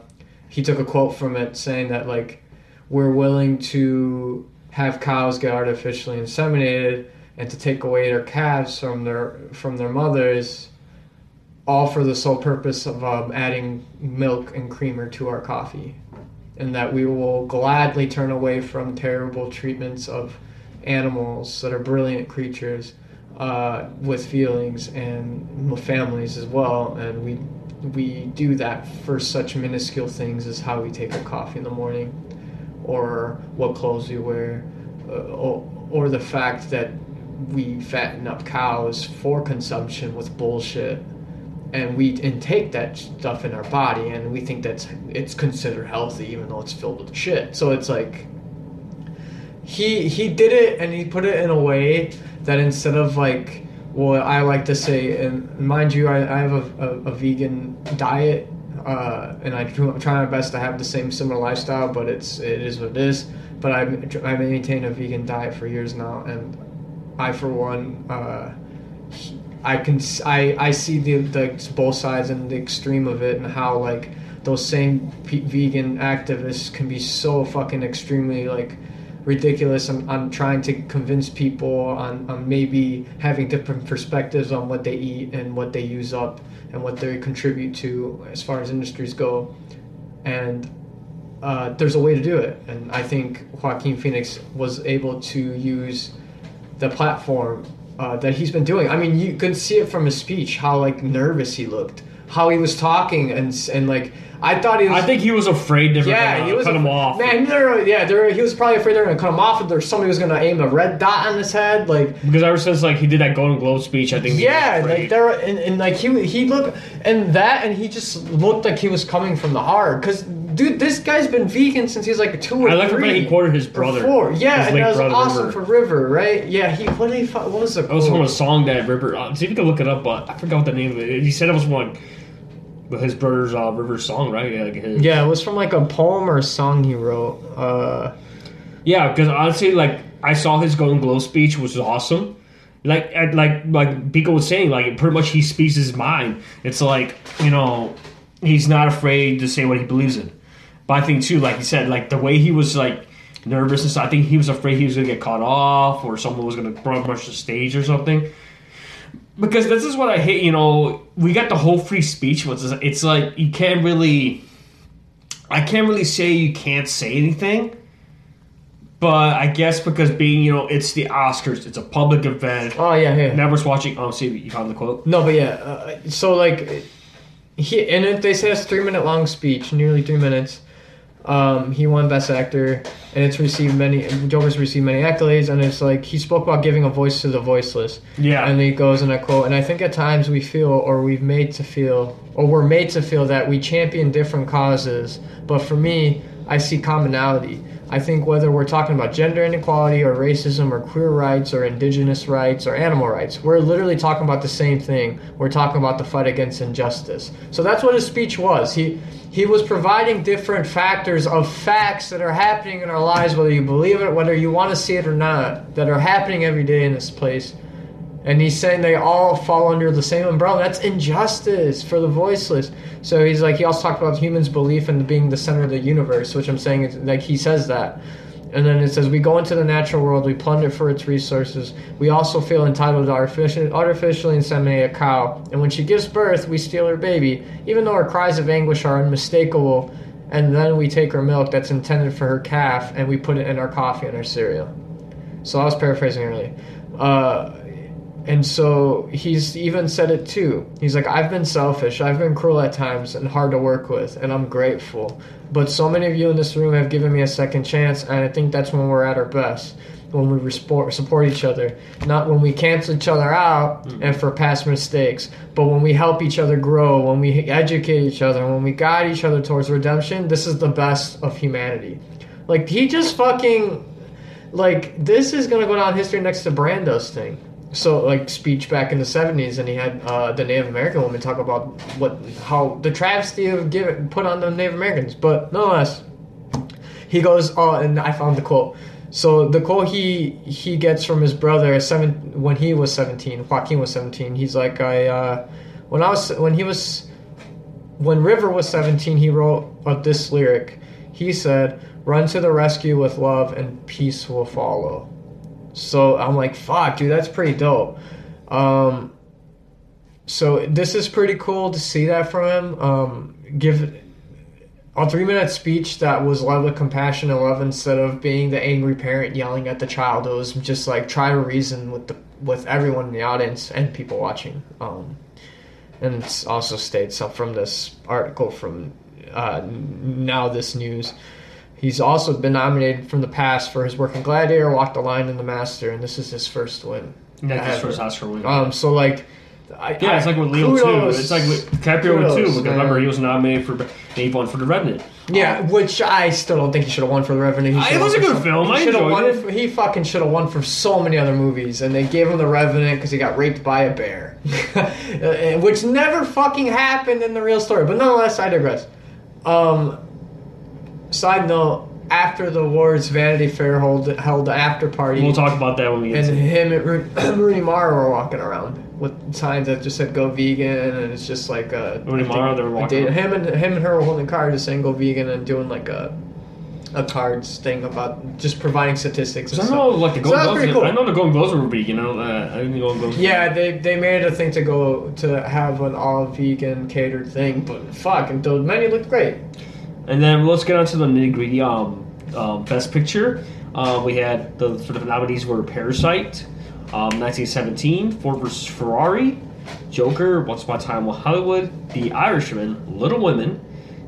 he took a quote from it saying that like we're willing to have cows get artificially inseminated and to take away their calves from their from their mothers all for the sole purpose of um, adding milk and creamer to our coffee. And that we will gladly turn away from terrible treatments of animals that are brilliant creatures uh, with feelings and families as well and we we do that for such minuscule things as how we take our coffee in the morning or what clothes we wear uh, or, or the fact that we fatten up cows for consumption with bullshit. And we intake that stuff in our body and we think that's it's considered healthy even though it's filled with shit. So it's like he he did it and he put it in a way that instead of like what I like to say and mind you I, I have a, a, a vegan diet uh, and I try my best to have the same similar lifestyle but it's it is what it is. But I I maintain a vegan diet for years now and I for one uh, I can I, I see the, the both sides and the extreme of it and how like those same vegan activists can be so fucking extremely like ridiculous. On trying to convince people on, on maybe having different perspectives on what they eat and what they use up and what they contribute to as far as industries go. And uh, there's a way to do it. And I think Joaquin Phoenix was able to use the platform uh, that he's been doing. I mean, you could see it from his speech how like nervous he looked, how he was talking, and and like I thought he was. I think he was afraid they were yeah, gonna he was cut him off. Man, they're, yeah, they're, he was probably afraid they're gonna cut him off, or there's somebody was gonna aim a red dot on his head, like. Because ever since like he did that Golden Globe speech, I think he Yeah, like there, and, and like he he looked and that, and he just looked like he was coming from the heart. Cause dude, this guy's been vegan since he's like two or I like three. he quoted his brother. Four. Yeah, and that was brother, awesome River. for River, right? Yeah, he what did he what was the That was from a song that River. Uh, see if you can look it up, but I forgot what the name of it. He said it was one with his brother's uh, River song, right? Yeah, like his, Yeah, it was from like a poem or a song he wrote. Uh, Yeah, because honestly, like I saw his Golden Globe speech, which was awesome. Like, at, like, like Biko was saying, like pretty much he speaks his mind. It's like you know, he's not afraid to say what he believes in. But I think too, like he said, like the way he was like nervous and stuff. I think he was afraid he was gonna get caught off or someone was gonna rush the stage or something. Because this is what I hate. You know, we got the whole free speech, but it's- it's like you can't really. I can't really say you can't say anything. But I guess because being, you know, it's the Oscars, it's a public event. Oh yeah, yeah. Never's watching. Oh, see, you found the quote. No, but yeah. Uh, so like, he and it, they say it's three minute long speech, nearly three minutes. Um, he won Best Actor, and it's received many. Joker's received many accolades, and it's like he spoke about giving a voice to the voiceless. Yeah. And he goes in a quote, and I think at times we feel, or we've made to feel, or we're made to feel that we champion different causes. But for me, I see commonality. I think whether we're talking about gender inequality or racism or queer rights or indigenous rights or animal rights, we're literally talking about the same thing. We're talking about the fight against injustice. So that's what his speech was. He he was providing different factors of facts that are happening in our lives, whether you believe it, whether you want to see it or not, that are happening every day in this place. And he's saying they all fall under the same umbrella. That's injustice for the voiceless. So he's like, he also talked about humans' belief in being the center of the universe, which I'm saying is like he says that. And then it says, we go into the natural world, we plunder for its resources. We also feel entitled to artificially, inseminate a cow. And when she gives birth, we steal her baby, even though her cries of anguish are unmistakable. And then we take her milk that's intended for her calf and we put it in our coffee and our cereal. So I was paraphrasing earlier. Uh, and so he's even said it too. He's like, I've been selfish, I've been cruel at times and hard to work with, and I'm grateful. But so many of you in this room have given me a second chance, and I think that's when we're at our best. When we support each other, not when we cancel each other out mm. and for past mistakes, but when we help each other grow, when we educate each other, when we guide each other towards redemption. This is the best of humanity. Like he just fucking like this is gonna go down in history next to Brando's thing. So like speech back in the seventies, and he had uh, the Native American woman talk about what how the travesty of give put on the Native Americans. But nonetheless, he goes. Oh, and I found the quote. So the quote he he gets from his brother seven when he was seventeen. Joaquin was seventeen. He's like I uh, when I was when he was when River was 17, he wrote uh, this lyric. He said, Run to the rescue with love and peace will follow. So I'm like, fuck, dude, that's pretty dope. Um, so this is pretty cool to see that from him. Um, give a three minute speech that was led with compassion and love instead of being the angry parent yelling at the child. It was just like try to reason with the with everyone in the audience and people watching. Um, and it also states uh, from this article from uh, now this news he's also been nominated from the past for his work in gladiator walk the line and the master and this is his first win That's his first Oscar win. um so like I, yeah, it's like with Leo kudos- too. It's like with DiCaprio with kudos, too. Because man. remember, he was nominated for, he won for The Revenant. yeah, which I still don't think he should have won for the Revenant. He Uh, it was a good some- film. He I enjoyed won. it. He fucking should have won for so many other movies, and they gave him the Revenant because he got raped by a bear, Uh, which never fucking happened in the real story. But nonetheless, I digress. Um, side note: After the awards, Vanity Fair hold, held the after party. We'll talk about that when we get and to him and Rooney Mara were walking around with signs that just said "Go vegan," and it's just like a Rooney I Mara, they were walking date- Him and him and her were holding cards just saying "Go vegan" and doing like a a cards thing about just providing statistics. And I know, like the So Golden that's Globes. cool. I know the Golden Globes were big. You know, uh, I didn't know Golden Globes. Yeah, they they made it a thing to go to have an all vegan catered thing, but fuck, and the menu looked great. And then let's get on to the nitty gritty. Um, um, best picture. Uh, we had the sort of nominees were Parasite, um, 1917, Ford vs Ferrari, Joker, Once Upon a Time in Hollywood, The Irishman, Little Women,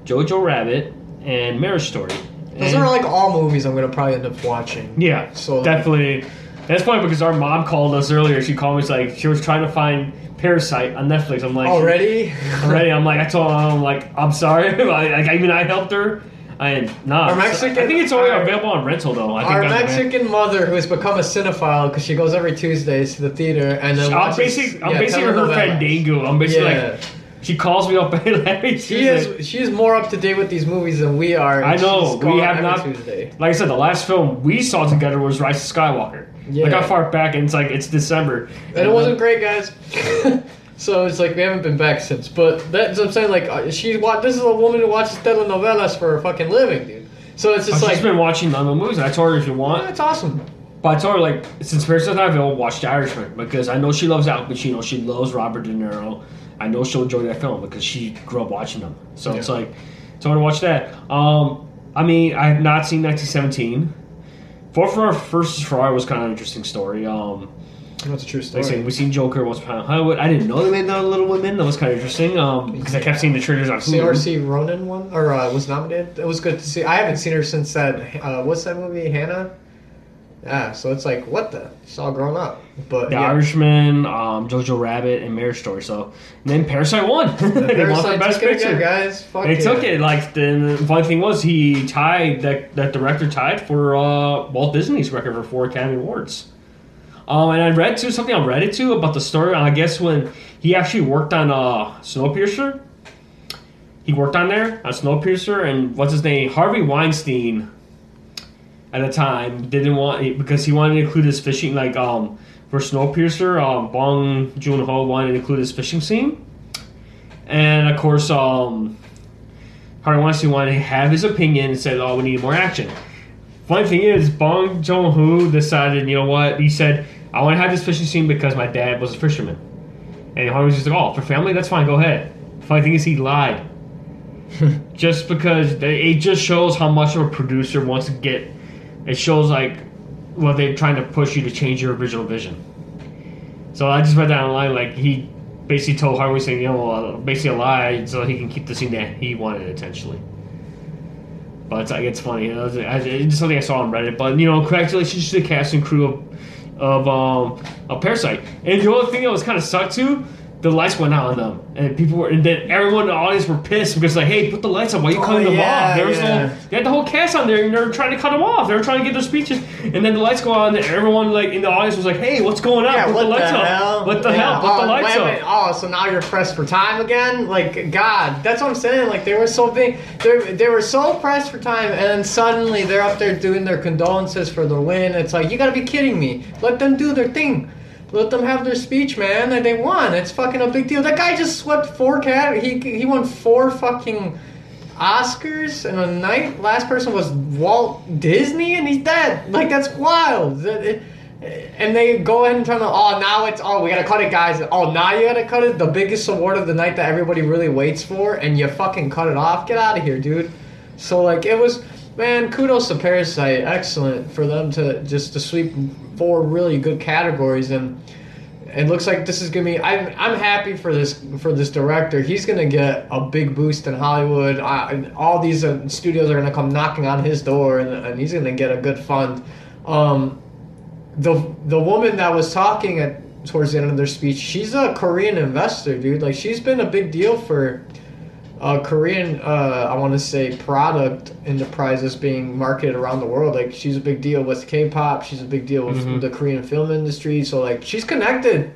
Jojo Rabbit, and Marriage Story. Those And- are like all movies I'm gonna probably end up watching. Yeah, So- definitely. That's funny because our mom called us earlier. She called me. She's like, she was trying to find Parasite on Netflix. I'm like, Already? already. I'm like, I told her, I'm like, I'm sorry. like, I mean, I helped her. And nah, Our Mexican- I think it's only our- available on rental though. I think Our. Mexican mother, who has become a cinephile because she goes every Tuesdays to the theater and then I'm basically, I'm yeah, basically her fandango. I'm basically Yeah. like, she calls me up every She is she is more up to date with these movies than we are. I know, we have not- Tuesday. Like I said, the last film we saw together was Rise of Skywalker. Yeah. Like how far back, and it's like it's December. And it wasn't great, guys. So it's like we haven't been back since. But that's what I'm saying. Like uh, she, this is a woman who watches telenovelas for a fucking living, dude. So it's I've just just like, been watching the movies. I told her if you want, that's awesome. But I told her like since Parasite I'll watch The Irishman because I know she loves Al Pacino, she loves Robert De Niro. I know she'll enjoy that film because she grew up watching them. So it's Yeah. like told her to watch that. Um, I mean, I have not seen 1917. Four for Our First Ferrari was kind of an interesting story. Um, That's a true like story. I said, we've seen Joker once upon a Hollywood. I didn't know they made the Little Women. That was kind of interesting um, because I kept seeing the trailers on. CRC Ronan one or uh, was nominated. It was good to see. I haven't seen her since that. Uh, what's that movie? Hannah. Yeah. So it's like what the? It's all grown up. But The yeah. Irishman, um, Jojo Rabbit, and Marriage Story. So and then Parasite won. they won for Parasite Best took it Picture. again, guys. Fuck They yeah. took it like the, the funny thing was he tied that that director tied for uh, Walt Disney's record for four Academy Awards. Um, and I read too something on Reddit too about the story. I guess when he actually worked on uh, Snowpiercer, he worked on there on Snowpiercer, and what's his name Harvey Weinstein at the time didn't want because he wanted to include his fishing like um for Snowpiercer. Um, Bong Joon Ho wanted to include his fishing scene, and of course um. Harvey Weinstein wanted to have his opinion and said, "Oh, we need more action." Funny thing is, Bong Joon Ho decided, you know what? He said, "I want to have this fishing scene because my dad was a fisherman." And Harvey was just like, "Oh, for family, that's fine. Go ahead." Funny thing is, he lied. just because they, it just shows how much of a producer wants to get. It shows like, well, they're trying to push you to change your original vision. So I just read that online. Like he basically told Harvey saying, you know, uh, basically a lie so he can keep the scene that he wanted intentionally. But it's like it's funny. Know, it's, something I saw on Reddit. But you know, congratulations to the cast and crew of of um of Parasite. And the other thing that was kind of sucked too. The lights went out on them, and people were, and then everyone in the audience were pissed because like, hey, put the lights on. Why are you Oh, cutting them yeah, off? There was yeah. no, they had the whole cast on there, and they were trying to cut them off. They were trying to get their speeches, and then the lights go on, and everyone like in the audience was like, hey, what's going on? Yeah, put what the lights the hell? What the hell? Put the oh, lights wait a Oh, so now you're pressed for time again? Like, God, that's what I'm saying. Like, they were so big. They they were so pressed for time, and then suddenly they're up there doing their condolences for the win. It's like, you gotta be kidding me. Let them do their thing. Let them have their speech, man. And they won. It's fucking a big deal. That guy just swept four cat. He he won four fucking Oscars in a night. Last person was Walt Disney, and he's dead. Like that's wild. It- eh, and they go ahead and try to. Oh, now it's. Oh, we gotta cut it, guys. Oh, now you gotta cut it. The biggest award of the night that everybody really waits for, and you fucking cut it off. Get out of here, dude. So like it was. Man, kudos to Parasite. Excellent for them to just to sweep four really good categories and it looks like this is gonna be. I'm I'm happy for this for this director. He's gonna get a big boost in Hollywood. And all these uh, studios are gonna come knocking on his door, and, and he's gonna get a good fund. Um, the the woman that was talking at towards the end of their speech, she's a Korean investor, dude. Like she's been a big deal for uh, Korean, uh, I want to say, product enterprises being marketed around the world. Like she's a big deal with K-pop. She's a big deal with Mhm. the Korean film industry. So like she's connected.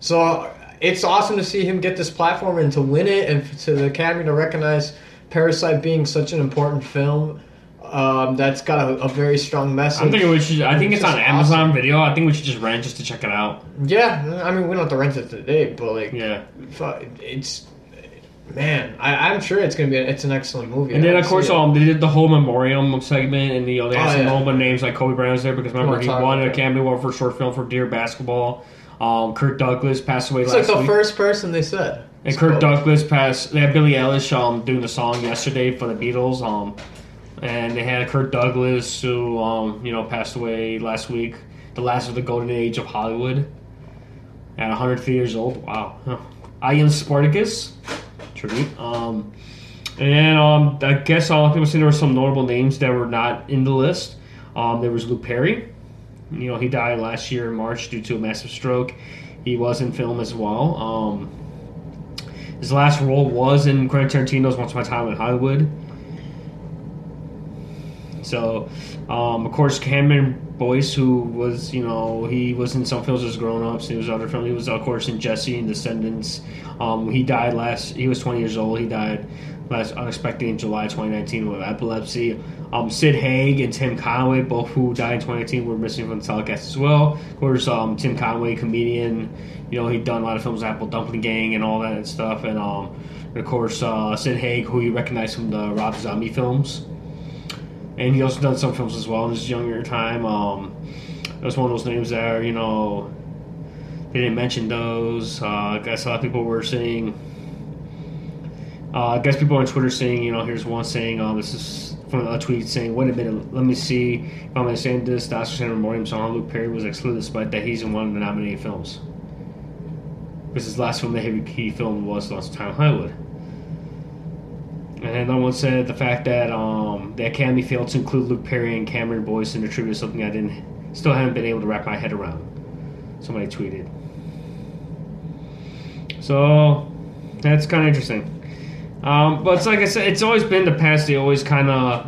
So it's awesome to see him get this platform and to win it, and to the Academy to recognize Parasite being such an important film. Um, that's got a, a very strong message. I'm thinking we should. I think it's It's on Amazon Video. I think we should just rent just to check it out. yeah, I mean we don't have to rent it today, but like Yeah. it's man, I, I'm sure it's gonna be. A, it's an excellent movie. And then of course, um, they did the whole memoriam segment, and you know they had Oh, some yeah. names like Kobe Bryant was there because remember he won about. Academy Award for short film for Dear Basketball. Um, Kirk Douglas passed away it's like the week. first person they said. And Spoke. Douglas passed. They had Billie Eilish um, doing the song yesterday for the Beatles. Um, and they had Kirk Douglas who um, you know passed away last week. The last of the golden age of Hollywood. At 103 years old. Wow. Huh. am Spartacus tribute. Um, and um, I guess all people say there were some notable names that were not in the list. Um, there was Luke Perry. You know, he died last year in March due to a massive stroke. He was in film as well. Um, his last role was in Quentin Tarantino's Once Upon a Time in Hollywood. So, um, of course, Cameron Boyce, who was, you know, he was in some films as grown ups. He was other films. He was, of course, in Jessie and Descendants. Um, he died last. He was 20 years old. He died last unexpectedly in July 2019 with epilepsy. Um, Sid Haig and Tim Conway, both who died in 2018, were missing from the telecast as well. Of course, um, Tim Conway, comedian, you know, he'd done a lot of films, Apple Dumpling Gang and all that and stuff. And, um, of course, uh, Sid Haig, who you recognize from the Rob Zombie films and he also done some films as well in his younger time. Um, it was one of those names that you know they didn't mention those. Uh, I guess a lot of people were saying. Uh, I guess people on Twitter saying, you know, here's one saying, um, this is from a tweet saying, wait a minute, let me see if I'm understanding this. The Oscar Center Memoriam song Luke Perry was excluded despite that he's in one of the nominated films. Because his last film that he, filmed was Lost Time Hollywood. And another one said the fact that um, the Academy failed to include Luke Perry and Cameron Boyce in the tribute is something I didn't, still haven't been able to wrap my head around. Somebody tweeted. So that's kind of interesting. Um, but it's like I said, it's always been the past. They always kind of,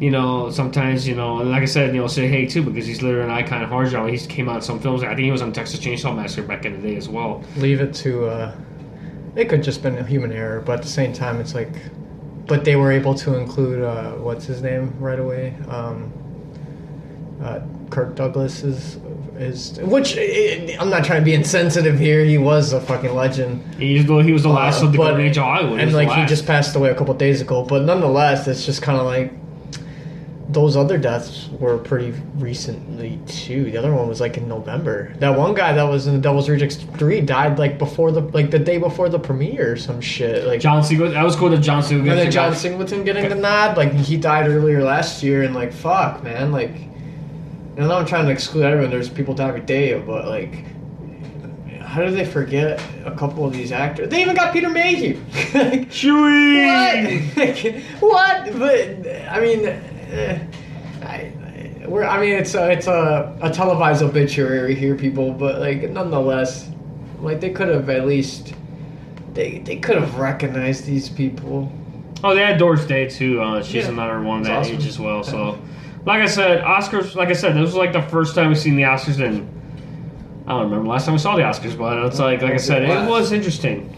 you know, sometimes you know, and like I said, you know, Sid Haig too because he's literally an icon of horror genre. He came out in some films. I think he was on Texas Chainsaw Massacre back in the day as well. Leave it to. Uh, it could just been a human error, but at the same time, it's like, but they were able to include uh, what's his name right away. Um, uh, Kirk Douglas is is which eh, I'm not trying to be insensitive here. He was a fucking legend. He's the, he was the last Uh, of the but- golden age of Hollywood. and like he just passed away a couple days ago. But nonetheless, it's just kind of like those other deaths were pretty recently too. The other one was like in November. That one guy that was in the Devil's Rejects three died like before the like the day before the premiere or some shit. Like John Siegel. That was cool that John Siegel. and then John Singleton getting the nod. Like he died earlier last year, and like fuck, man. Like, and I'm trying to exclude everyone. There's people die every day, but like, how did they forget a couple of these actors? They even got Peter Mayhew. like, Chewie. what? what? But I mean, eh, I, I- we're. I mean, it's a, it's a, a televised obituary here, people. But like, nonetheless, like they could have at least. They, they could have recognized these people. Oh, they had Doris Day too. Uh, she's Yeah. another one that awesome. age as well. So, like I said, Oscars. Like I said, this was like the first time we've seen the Oscars in. I don't remember last time we saw the Oscars, but it's like like I said, it was interesting.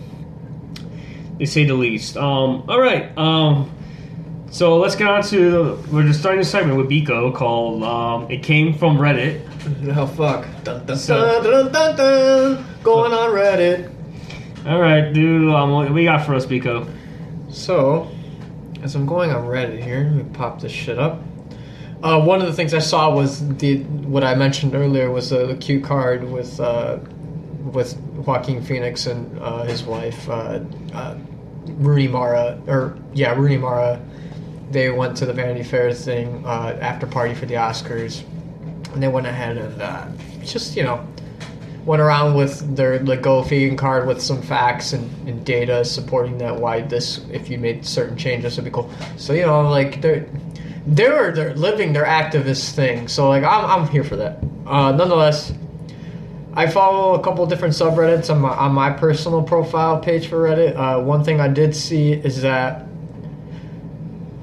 They say the least. Um, all right. Um, so let's get on to we're just starting a segment with Biko called um, "It Came from Reddit." Oh fuck! Dun, dun, So- dun, dun, dun, dun. Going on Reddit. All right, dude. Um, what we got for us, Biko? So, as I'm going on Reddit here, let me pop this shit up. Uh, one of the things I saw was the what I mentioned earlier was the, the cue card with uh, with Joaquin Phoenix and uh, his wife uh, uh, Rooney Mara, or yeah, Rooney Mara. They went to the Vanity Fair thing uh, after party for the Oscars, and they went ahead and uh, just you know went around with their Lego Fegan card with some facts and, and data supporting that why this if you made certain changes would be cool. So you know like they're they're they're living their activist thing. So like I'm I'm here for that. Uh, nonetheless, I follow a couple different subreddits on my on my personal profile page for Reddit. Uh, one thing I did see is that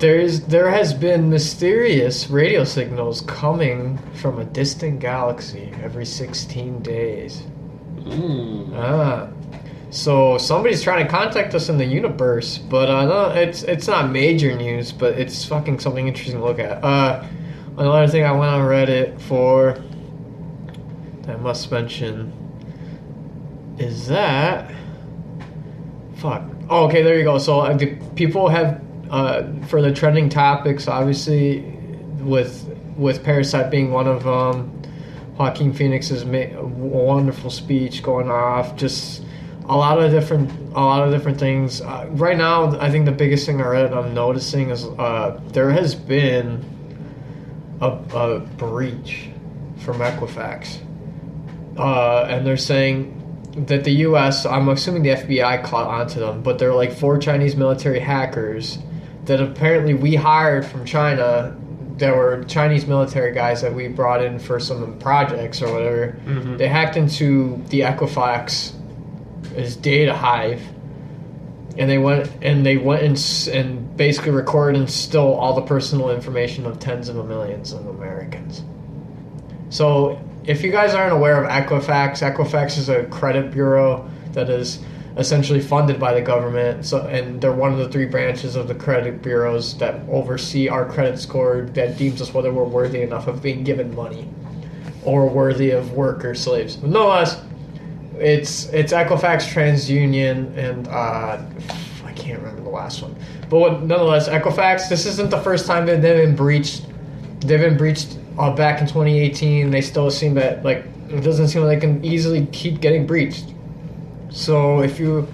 there is there has been mysterious radio signals coming from a distant galaxy every 16 days. Mm. Ah. So somebody's trying to contact us in the universe, but uh, no, it's it's not major news, but it's fucking something interesting to look at. Uh, another thing I went on Reddit for that I must mention is that fuck. Oh, okay, there you go. So uh, people have uh, for the trending topics, obviously, with with Parasite being one of them. Joaquin Phoenix's ma- wonderful speech going off, just a lot of different, a lot of different things. Uh, right now, I think the biggest thing I read I'm noticing is uh, there has been a, a breach from Equifax, uh, and they're saying that the U.S. I'm assuming the FBI caught onto them, but they're like four Chinese military hackers that apparently we hired from China. There were Chinese military guys that we brought in for some projects or whatever. Mhm. They hacked into the Equifax his data hive and they went and they went and, and basically recorded and stole all the personal information of tens of millions of Americans. So, if you guys aren't aware of Equifax, Equifax is a credit bureau that is essentially funded by the government. So, and they're one of the three branches of the credit bureaus that oversee our credit score that deems us whether we're worthy enough of being given money or worthy of work or slaves. But nonetheless, it's it's Equifax, TransUnion, and uh, I can't remember the last one. But what, nonetheless, Equifax. This isn't the first time that they've been breached. They've been breached uh, back in 2018. They still seem that like it doesn't seem like they can easily keep getting breached. So if you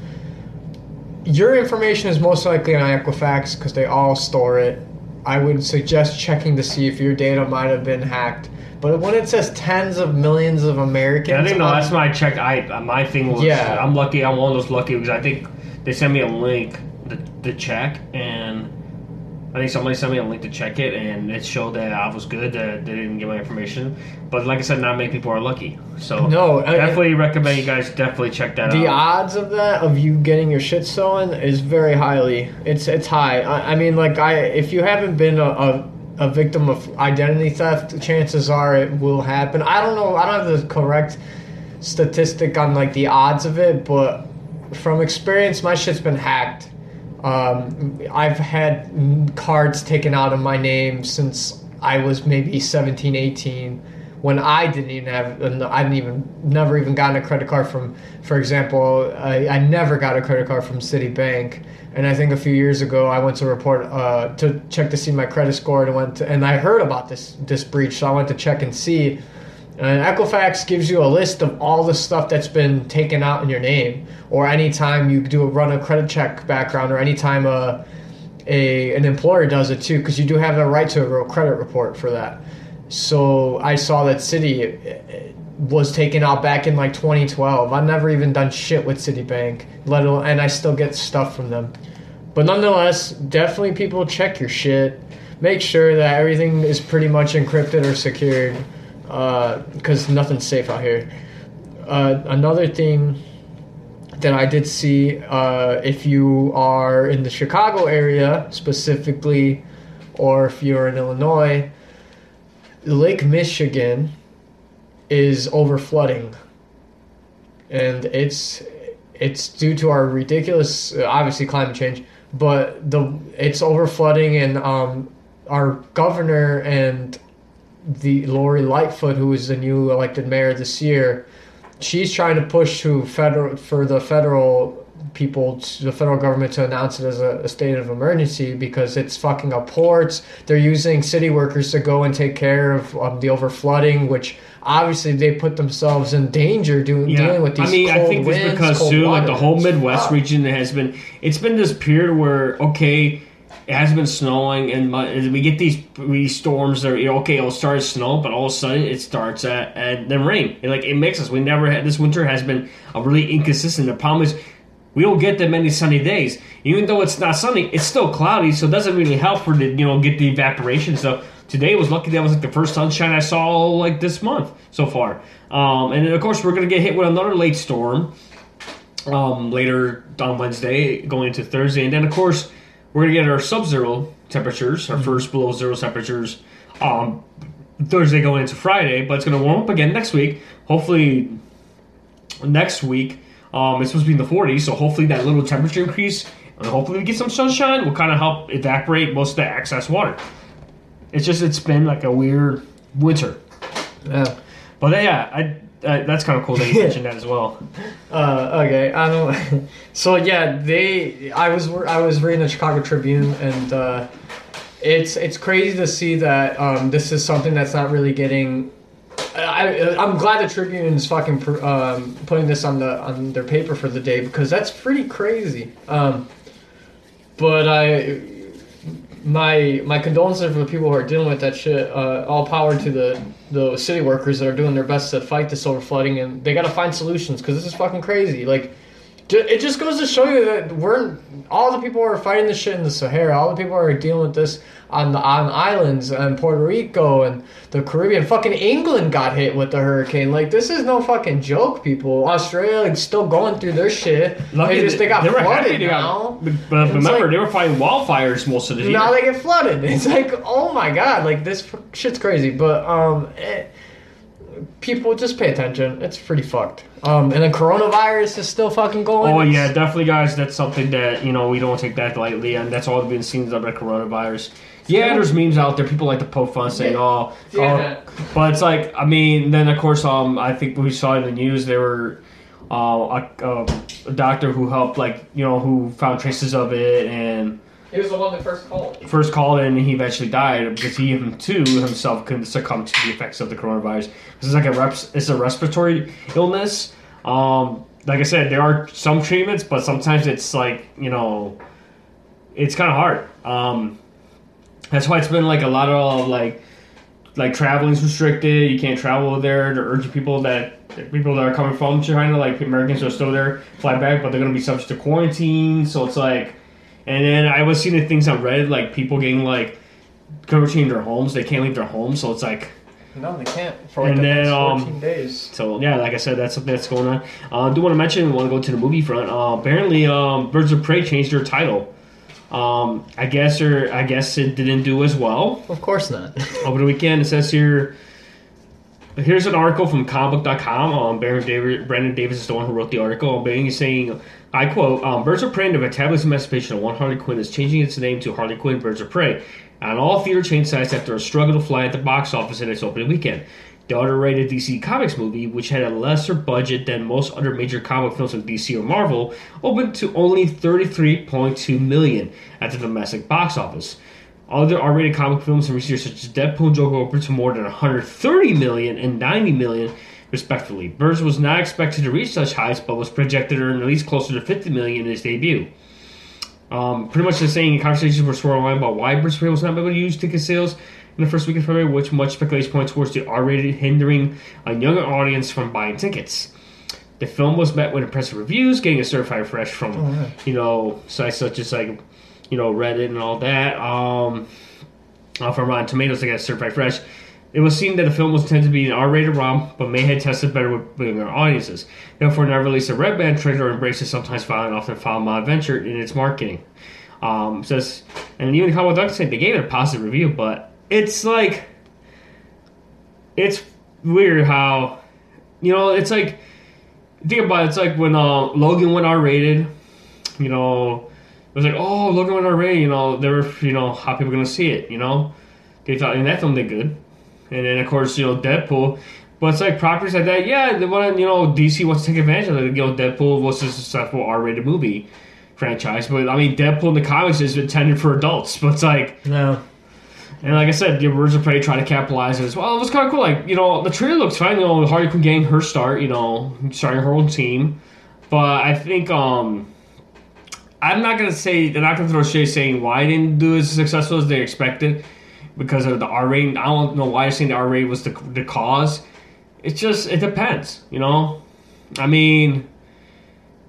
your information is most likely on Equifax because they all store it. I would suggest checking to see if your data might have been hacked. But when it says tens of millions of Americans, Yeah, I think no, that's my check. I uh, my thing was Yeah. I'm lucky. I'm one of those lucky because I think they sent me a link to, to check, and I think somebody sent me a link to check it, and it showed that I was good. That they didn't get my information, but like I said, not many people are lucky. So No, I- definitely recommend you guys definitely check that out. the out. odds of that of you getting your shit stolen is very highly. It's it's high. I, I mean, like I if you haven't been a, a a victim of identity theft, chances are it will happen. I don't know. I don't have the correct statistic on like the odds of it, but from experience, my shit's been hacked. Um, I've had cards taken out of my name since I was maybe 17, 18 when I didn't even have, I didn't even, never even gotten a credit card from, for example, I, I never got a credit card from Citibank. And I think a few years ago, I went to report, uh, to check to see my credit score and went to, and I heard about this, this breach. So I went to check and see. And Equifax gives you a list of all the stuff that's been taken out in your name, or anytime you do a run a credit check background, or anytime a, a an employer does it too, because you do have the right to a real credit report for that. So I saw that City uh, was taken out back in like 2012. I've never even done shit with Citibank, let alone, and I still get stuff from them. But nonetheless, definitely people check your shit. Make sure that everything is pretty much encrypted or secured, because nothing's safe out here. Uh, another thing that I did see, uh, if you are in the Chicago area specifically, or if you're in Illinois, Lake Michigan is over flooding, and it's it's due to our ridiculous, uh, obviously climate change, but the it's over flooding, and um, our governor and the Lori Lightfoot, who is the new elected mayor this year, she's trying to push to federal for the federal people, the federal government to announce it as a, a state of emergency because it's fucking up ports. They're using city workers to go and take care of um, the over flooding, which obviously they put themselves in danger doing dealing with these I mean, cold I think winds, it's because too, like the whole Midwest region has been. It's been this period where okay, it has been snowing, and we get these these storms. That are, you know, okay, it'll start as snow, but all of a sudden it starts at, at then rain. And, like it makes us. We never had this winter has been a really inconsistent. The problem is. We don't get that many sunny days. Even though it's not sunny, it's still cloudy, so it doesn't really help for the you know get the evaporation. So today was lucky that was like the first sunshine I saw like this month so far. Um, and then of course we're gonna get hit with another late storm um, later on Wednesday, going into Thursday, and then of course we're gonna get our sub-zero temperatures, our first below zero temperatures, um, Thursday going into Friday. But it's gonna warm up again next week. Hopefully, next week um, it's supposed to be in the 40s, so hopefully that little temperature increase, and hopefully we get some sunshine, will kind of help evaporate most of the excess water. It's just it's been like a weird winter, Yeah. but yeah, I. Uh, that's kind of cool that you mentioned that as well. Uh, okay, I don't. So yeah, they. I was I was reading the Chicago Tribune, and uh, it's it's crazy to see that um, this is something that's not really getting. I, I'm glad the Tribune is fucking pr- um, putting this on the on their paper for the day because that's pretty crazy. Um, but I, my my condolences for the people who are dealing with that shit. Uh, all power to the the city workers that are doing their best to fight this over flooding, and they got to find solutions because this is fucking crazy. Like It just goes to show you that we're all the people who are fighting this shit in the Sahara, all the people who are dealing with this on the on islands and Puerto Rico and the Caribbean. Fucking England got hit with the hurricane. Like this is no fucking joke, people. Australia like, still going through their shit. they just they got flooded they got- now. but, but remember, like- they were fighting wildfires most of the year. now they get flooded. It's like, oh my god, like this shit's crazy. But um, it, people just pay attention. It's pretty fucked. Um, and then coronavirus is still fucking going. Oh yeah, definitely, guys. That's something that you know we don't take that lightly, and that's all been seen about coronavirus. Yeah, Yeah. there's memes out there. People like to poke fun, saying, Yeah. "Oh, Yeah. oh," but it's like, I mean, then of course, um, I think we saw in the news there were uh, a, a, a doctor who helped, like you know, who found traces of it and He was the one that first called. first called and he eventually died because he him too himself couldn't succumb to the effects of the coronavirus. This is like a reps, it's a respiratory illness. Um, like I said, there are some treatments, but sometimes it's like you know, it's kind of hard. Um, that's why it's been like a lot of like like traveling's restricted. You can't travel there. They're urging people that people that are coming from China, like Americans are still there, fly back, but they're to be subject to quarantine. So it's like, and then I was seeing the things on Reddit, like people getting like quarantined in their homes. They can't leave their homes, so it's like. No, they can't for like And the then, next um, days. So yeah, like I said, that's something that's going on. Uh, I do want to mention, want to go to the movie front. Uh, apparently, um, Birds of Prey changed their title. Um, I guess, or I guess it didn't do as well Of course not. over the weekend. It says here. Here's an article from comicbook.com. Um, Brandon Davis, Brandon Davis is the one who wrote the article. Um, He's saying, I quote, um, Birds of Prey, the Fantabulous emancipation of one Harley Quinn is changing its name to Harley Quinn Birds of Prey on all theater chain sites after a struggle to fly at the box office in its opening weekend. The R-rated DC Comics movie, which had a lesser budget than most other major comic films from DC or Marvel, opened to only 33.2 million at the domestic box office. Other R-rated comic films from recent years, such as Deadpool and Joker, opened to more than 130 million and 90 million, respectively. Birds was not expected to reach such heights, but was projected to earn at least closer to 50 million in its debut. Um, pretty much the same conversations were swirling around about why Birds was not able to use ticket sales in the first week of February, which much speculation points towards the R-rated hindering a younger audience from buying tickets. The film was met with impressive reviews, getting a certified fresh from Oh, yeah. you know sites such as like you know Reddit and all that. Um, from Rotten Tomatoes, they got certified fresh. It was seen that the film was intended to be an R-rated ROM, but may have tested better with younger audiences. Therefore, now released a Red Band trailer embraces sometimes violent, often foul mob adventure in its marketing. Um, says, and even Comic Duck said they gave it a positive review, but it's like, it's weird how, you know, it's like, think about it, it's like when uh, Logan went R-rated, you know, it was like, oh, Logan went R-rated, you know, they were, you know, how people gonna see it, you know, they thought, and that film did good, and then of course, you know, Deadpool. But it's like properties like that, yeah, they want to, you know, DC wants to take advantage of it. You know, Deadpool was a successful R-rated movie franchise, but I mean, Deadpool in the comics is intended for adults. But it's like, No. and like I said, the Birds of Prey try to capitalize as well. It was kind of cool. Like you know, the trailer looks fine. You know, Harley Quinn getting her start. You know, starting her own team. But I think um, I'm not gonna say they're not gonna throw shade saying why they didn't do as successful as they expected because of the R rating. I don't know why they're saying the R rating was the the cause. It's just it depends. You know, I mean,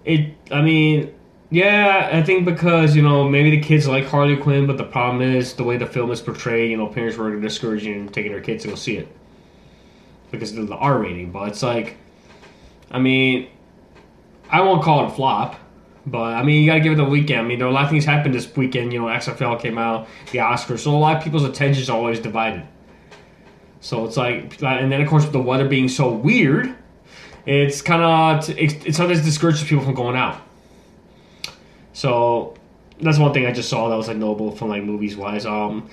it. I mean. Yeah, I think because you know maybe the kids like Harley Quinn, but the problem is the way the film is portrayed. You know, parents were discouraging taking their kids to go see it because of the R rating. But it's like, I mean, I won't call it a flop, but I mean you gotta give it the weekend. I mean, there a lot of things happened this weekend. You know, XFL came out, the Oscars, so a lot of people's attention is always divided. So it's like, and then of course with the weather being so weird, it's kind of it, it sometimes discourages people from going out. So that's one thing I just saw that was like notable from like movies wise. Um,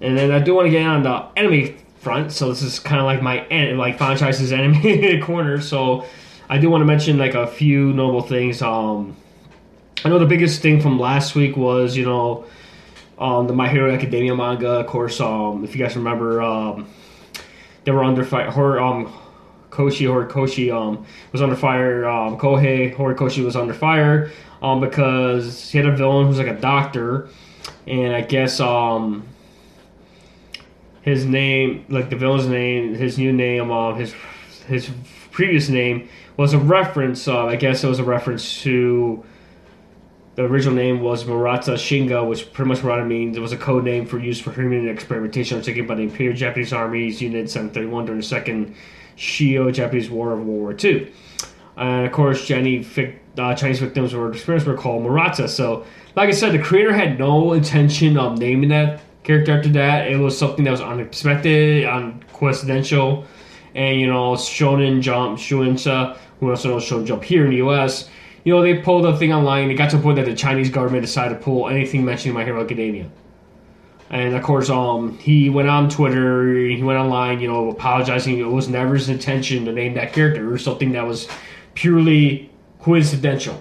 and then I do want to get on the anime front. So this is kind of like my en- like franchise's anime corner. So I do want to mention like a few notable things. Um, I know the biggest thing from last week was you know um, the My Hero Academia manga. Of course, um, if you guys remember, um, they were under fire. Her um, Koshi Horikoshi um, was under fire. Um, Kohei Horikoshi was under fire um, because he had a villain who's like a doctor, and I guess um, his name, like the villain's name, his new name, um, his his previous name was a reference. Uh, I guess it was a reference to the original name was Murata Shinga, which pretty much Murata means it was a code name for use for human experimentation undertaken by the Imperial Japanese Army's Unit 731 during the Second Sino Japanese War of World War II. And of course, uh, Chinese victims were experienced were called Murata. So, like I said, the creator had no intention of naming that character after that. It was something that was unexpected, uncoincidental. And, you know, Shonen Jump, Shueisha, who also knows Shonen Jump here in the US, you know, they pulled a thing online. It got to the point that the Chinese government decided to pull anything mentioning My Hero Academia. And of course, um, he went on Twitter, he went online, you know, apologizing. It was never his intention to name that character or something that was purely coincidental.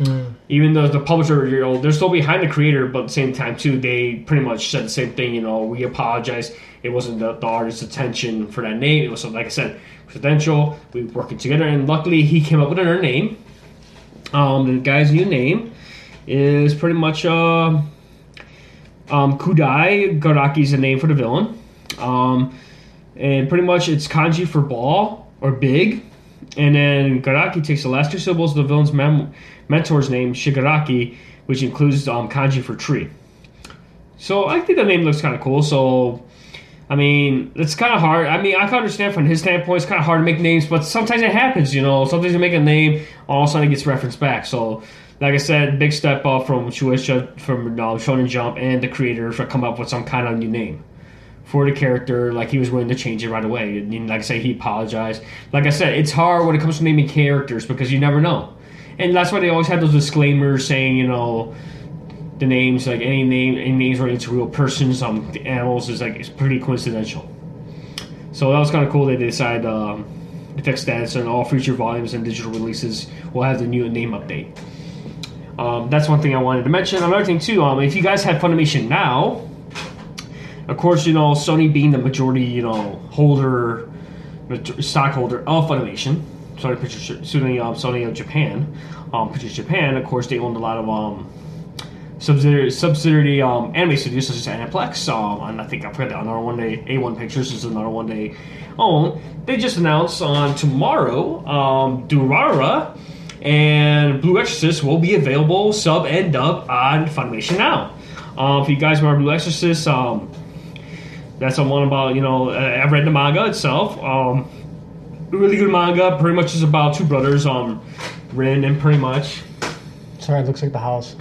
Mm. Even though the publisher, you know, they're still behind the creator, but at the same time, too, they pretty much said the same thing. You know, we apologize. It wasn't the, the artist's intention for that name. It was, like I said, coincidental. We were working together, and luckily, he came up with another name. Um, the guy's new name is pretty much uh, um, Kyudai Garaki is the name for the villain. Um, and pretty much it's kanji for ball or big. And then Garaki takes the last two syllables of the villain's mem- mentor's name, Shigaraki, which includes um, kanji for tree. So I think the name looks kind of cool. So, I mean, it's kind of hard. I mean, I can understand from his standpoint, it's kind of hard to make names, but sometimes it happens, you know. Sometimes you make a name, all of a sudden it gets referenced back. So, like I said, big step up from Shueisha, from uh, Shonen Jump, and the creator for come up with some kind of new name for the character. Like he was willing to change it right away. And like I say, he apologized. Like I said, it's hard when it comes to naming characters because you never know, and that's why they always have those disclaimers saying, you know, the names like any name, any names related to real persons, um, the animals is like it's pretty coincidental. So that was kind of cool. That they decided um, to fix that, so in all future volumes and digital releases will have the new name update. Um, that's one thing I wanted to mention. Another thing too, um, if you guys have Funimation now, of course, you know, Sony being the majority, you know, holder, stockholder of Funimation, Sony Pictures, Sony, um, Sony of Japan, um, Pictures Japan. Of course, they owned a lot of um, subsidiary, subsidiary um, anime studios such as Aniplex. Um, and I think I forgot another one day. A1 Pictures is another one day own. They just announced on tomorrow, um, Durara and Blue Exorcist will be available sub and dub on Funimation now. Um, if you guys remember Blue Exorcist, um, that's the one about you know I've read the manga itself. Um, really good manga. Pretty much is about two brothers, um, Rin and pretty much. Sorry, it looks like the house.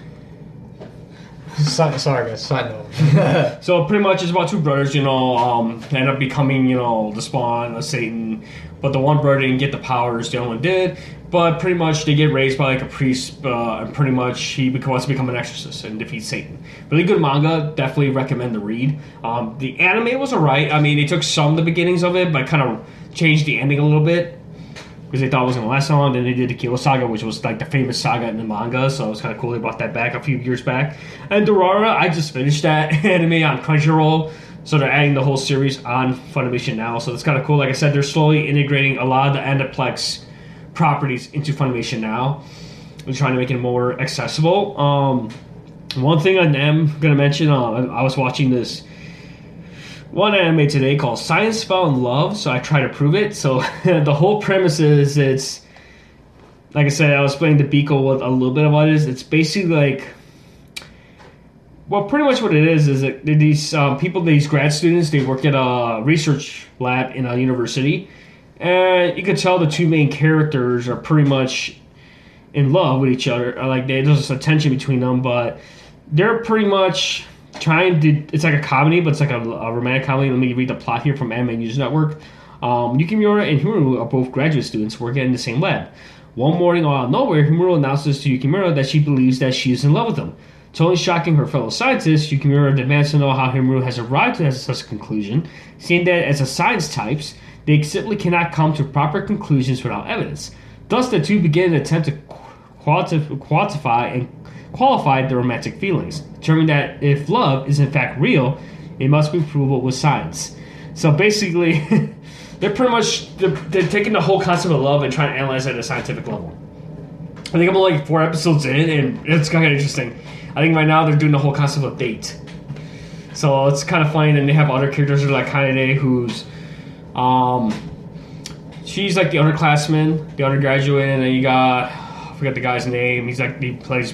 Sorry, guys. Side note. so pretty much it's about two brothers, you know, um, end up becoming, you know, the spawn of Satan. But the one brother didn't get the powers, the other one did. But pretty much they get raised by like a priest, uh, and pretty much he wants to become an exorcist and defeat Satan. Really good manga. Definitely recommend the read. Um, the anime was alright. I mean, they took some of the beginnings of it, but kind of changed the ending a little bit because they thought it was going to last so long. Then they did the Kyoto Saga, which was like the famous saga in the manga, so it was kind of cool. They brought that back a few years back. And Durara, I just finished that anime on Crunchyroll, so they're adding the whole series on Funimation now. So it's kind of cool. Like I said, they're slowly integrating a lot of the Aniplex properties into Funimation now. They're trying to make it more accessible. Um, one thing I am going to mention, uh, I was watching this one anime today called Science Fell in Love, so I try to prove it. So the whole premise is it's like I said, I was playing the Biko what a little bit what it is. It's basically like well, pretty much what it is is that these um, people, these grad students, they work at a research lab in a university, and you can tell the two main characters are pretty much in love with each other. Like there's a tension between them, but they're pretty much trying to. It's like a comedy, but it's like a, a romantic comedy. Let me read the plot here from Anime News Network. Um, Yukimura and Himuro are both graduate students working in the same lab. One morning, out of nowhere, Himuro announces to Yukimura that she believes that she is in love with him. Totally shocking her fellow scientists, Yukimura demands to know how Himuro has arrived at such a conclusion, saying that as a science types, they simply cannot come to proper conclusions without evidence. Thus, the two begin an attempt to quantify and qualify the romantic feelings determining that if love is in fact real, it must be provable with science. So basically, they're pretty much they're, they're, taking the whole concept of love and trying to analyze it at a scientific level. I think I'm like four episodes in, and it's kind of interesting. I think right now they're doing the whole concept of date. So it's kind of funny. And they have other characters like Kanade, who's um, she's like the underclassman, the undergraduate, and then you got I forget the guy's name. He's like he plays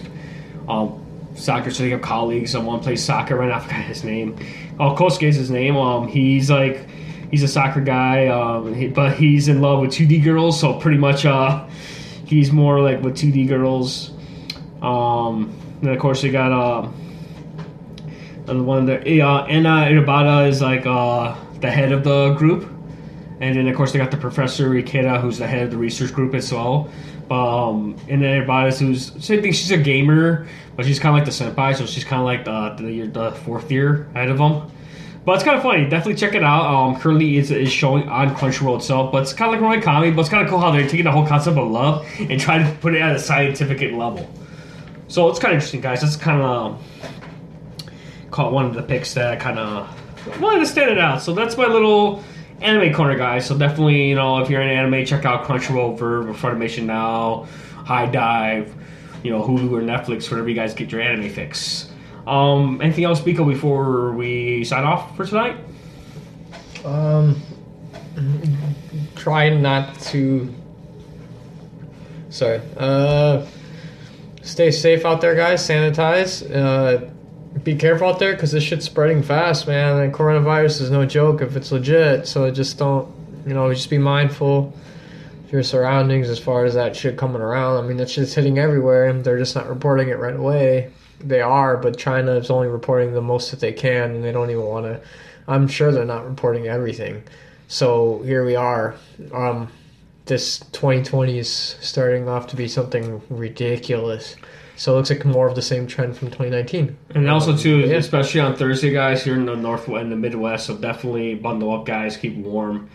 um, soccer, so they have colleagues. Someone plays soccer right now. I forgot his name. Oh, Kosuke is his name. Um, he's like he's a soccer guy, um, he, but he's in love with 2D girls. So pretty much, uh, he's more like with 2D girls. Um, and of course, they got uh, and one of the uh, Anna Irabata is like uh, the head of the group, and then of course they got the professor Ikeda, who's the head of the research group as well. Um, and then Irabata, who's same thing. She's a gamer, but she's kind of like the senpai, so she's kind of like the the, the fourth year ahead of them. But it's kind of funny. Definitely check it out. Um, currently, it's, is showing on Crunchyroll itself, but it's kind of like a comedy. But it's kind of cool how they're taking the whole concept of love and trying to put it at a scientific level. So it's kind of interesting, guys. That's kind of caught one of the picks that kind of wanted to stand it out. So that's my little anime corner, guys. So definitely, you know, if you're in anime, check out Crunchyroll, VRV, Funimation Now, HIDIVE, you know, Hulu or Netflix, wherever you guys get your anime fix. Um, anything else, Biko, before we sign off for tonight? Um, try not to. Sorry. Uh, stay safe out there, guys. Sanitize. Uh, be careful out there because this shit's spreading fast, man. And coronavirus is no joke if it's legit. So just don't, you know, just be mindful of your surroundings as far as that shit coming around. I mean, that shit's hitting everywhere, and they're just not reporting it right away. They are, but China is only reporting the most that they can, and they don't even want to. I'm sure they're not reporting everything. So here we are. Um, this 2020 is starting off to be something ridiculous. So it looks like more of the same trend from 2019. And also too, Yeah. especially on Thursday, guys, here in the north and the Midwest. So definitely bundle up, guys. Keep warm.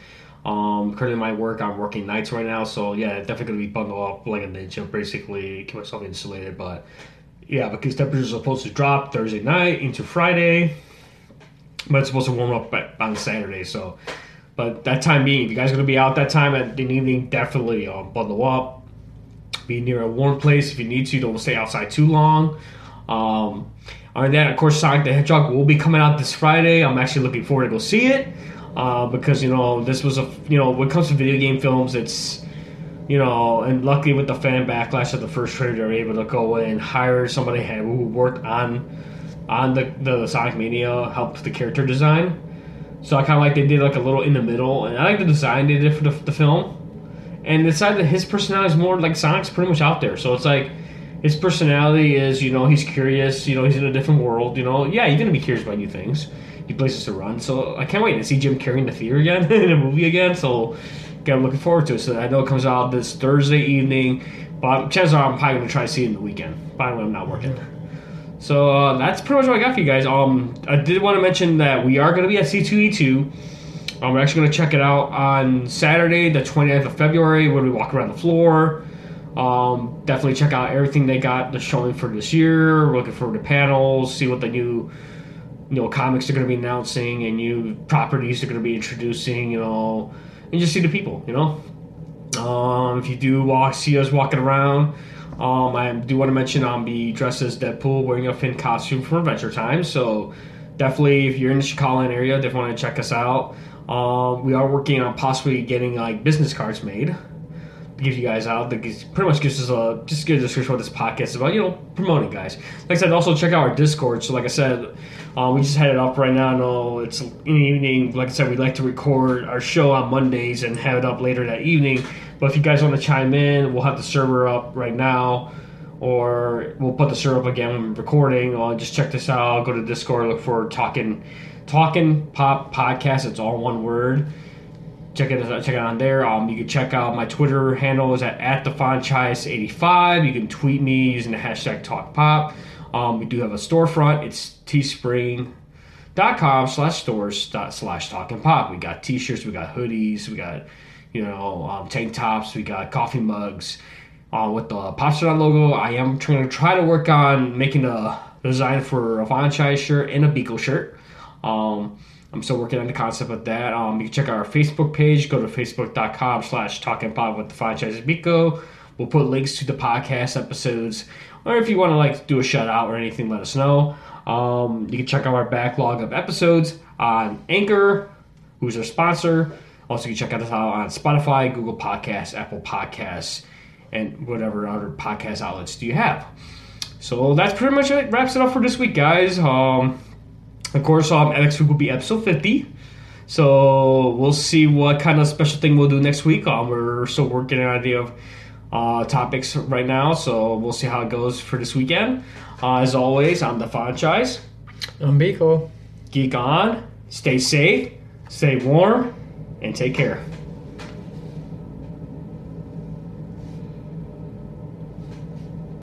Um, currently, my work, I'm working nights right now, so yeah, definitely gonna be bundled up like a ninja, basically keep myself insulated. But yeah, because temperatures are supposed to drop Thursday night into Friday, but it's supposed to warm up by- on Saturday. So, but that time being, if you guys are gonna be out that time at the evening, definitely um, bundle up. Be near a warm place if you need to. Don't stay outside too long. Um, other than that, of course, Sonic the Hedgehog will be coming out this Friday. I'm actually looking forward to go see it uh, because you know this was a you know when it comes to video game films, it's you know, and luckily with the fan backlash of the first trailer, they're able to go and hire somebody who worked on on the the Sonic Mania, helped the character design. So I kind of like they did like a little in the middle, and I like the design they did for the, the film. And the side that his personality is more like Sonic's pretty much out there. So it's like his personality is, you know, he's curious. You know, he's in a different world. You know, yeah, you're gonna be curious about new things, new places to run. So I can't wait to see Jim Carrey the theater again in a movie again. So I'm looking forward to it. So I know it comes out this Thursday evening, but chances are I'm probably gonna try to see it in the weekend. Probably when I'm not working. So uh, that's pretty much what I got for you guys. Um, I did want to mention that we are to be at C2E2. Um, we're actually going to check it out on Saturday, the 20th of February, when we walk around the floor. Um, definitely check out everything they got the showing for this year. We're looking forward to panels, see what the new you know comics are going to be announcing and new properties they're going to be introducing. You know, and just see the people. You know, um, if you do walk, see us walking around. Um, I do want to mention I'll be dressed as Deadpool, wearing a Finn costume from Adventure Time. So definitely, if you're in the Chicagoland area, definitely want to check us out. Um, we are working on possibly getting like business cards made to give you guys out. That pretty much gives us a just a good description of what this podcast is about. You know, promoting guys. Like I said, also check out our Discord. So like I said, uh, we just had it up right now. Know it's in the evening. Like I said, we like to record our show on Mondays and have it up later that evening. But if you guys want to chime in, we'll have the server up right now, or we'll put the server up again when we're recording. Or just check this out. Go to Discord, look for talking, talking pop podcast. It's all one word. Check it out, check it on there. Um, you can check out my Twitter handle is at, at the eighty-five. You can tweet me using the hashtag TalkPop. Um, we do have a storefront. It's teespring.com slash stores slash talking pop. We got t-shirts, we got hoodies, we got you know um, tank tops, we got coffee mugs. Uh, with the Popstar logo, I am trying to try to work on making a design for a franchise shirt and a Biko shirt. Um, I'm still working on the concept of that. Um, you can check out our Facebook page. Go to facebook.com slash talking with the franchise Biko. We'll put links to the podcast episodes. Or if you want to like do a shout out or anything, let us know. Um, you can check out our backlog of episodes on Anchor, who's our sponsor. Also, you can check out us out on Spotify, Google Podcasts, Apple Podcasts, and whatever other podcast outlets do you have. So that's pretty much it. Wraps it up for this week, guys. Um, of course, um, next week will be episode 50. So we'll see what kind of special thing we'll do next week. Um, we're still working an idea of uh, topics right now, so we'll see how it goes for this weekend. Uh, as always, I'm the franchise. I'm Biko. Geek on, stay safe, stay warm, and take care.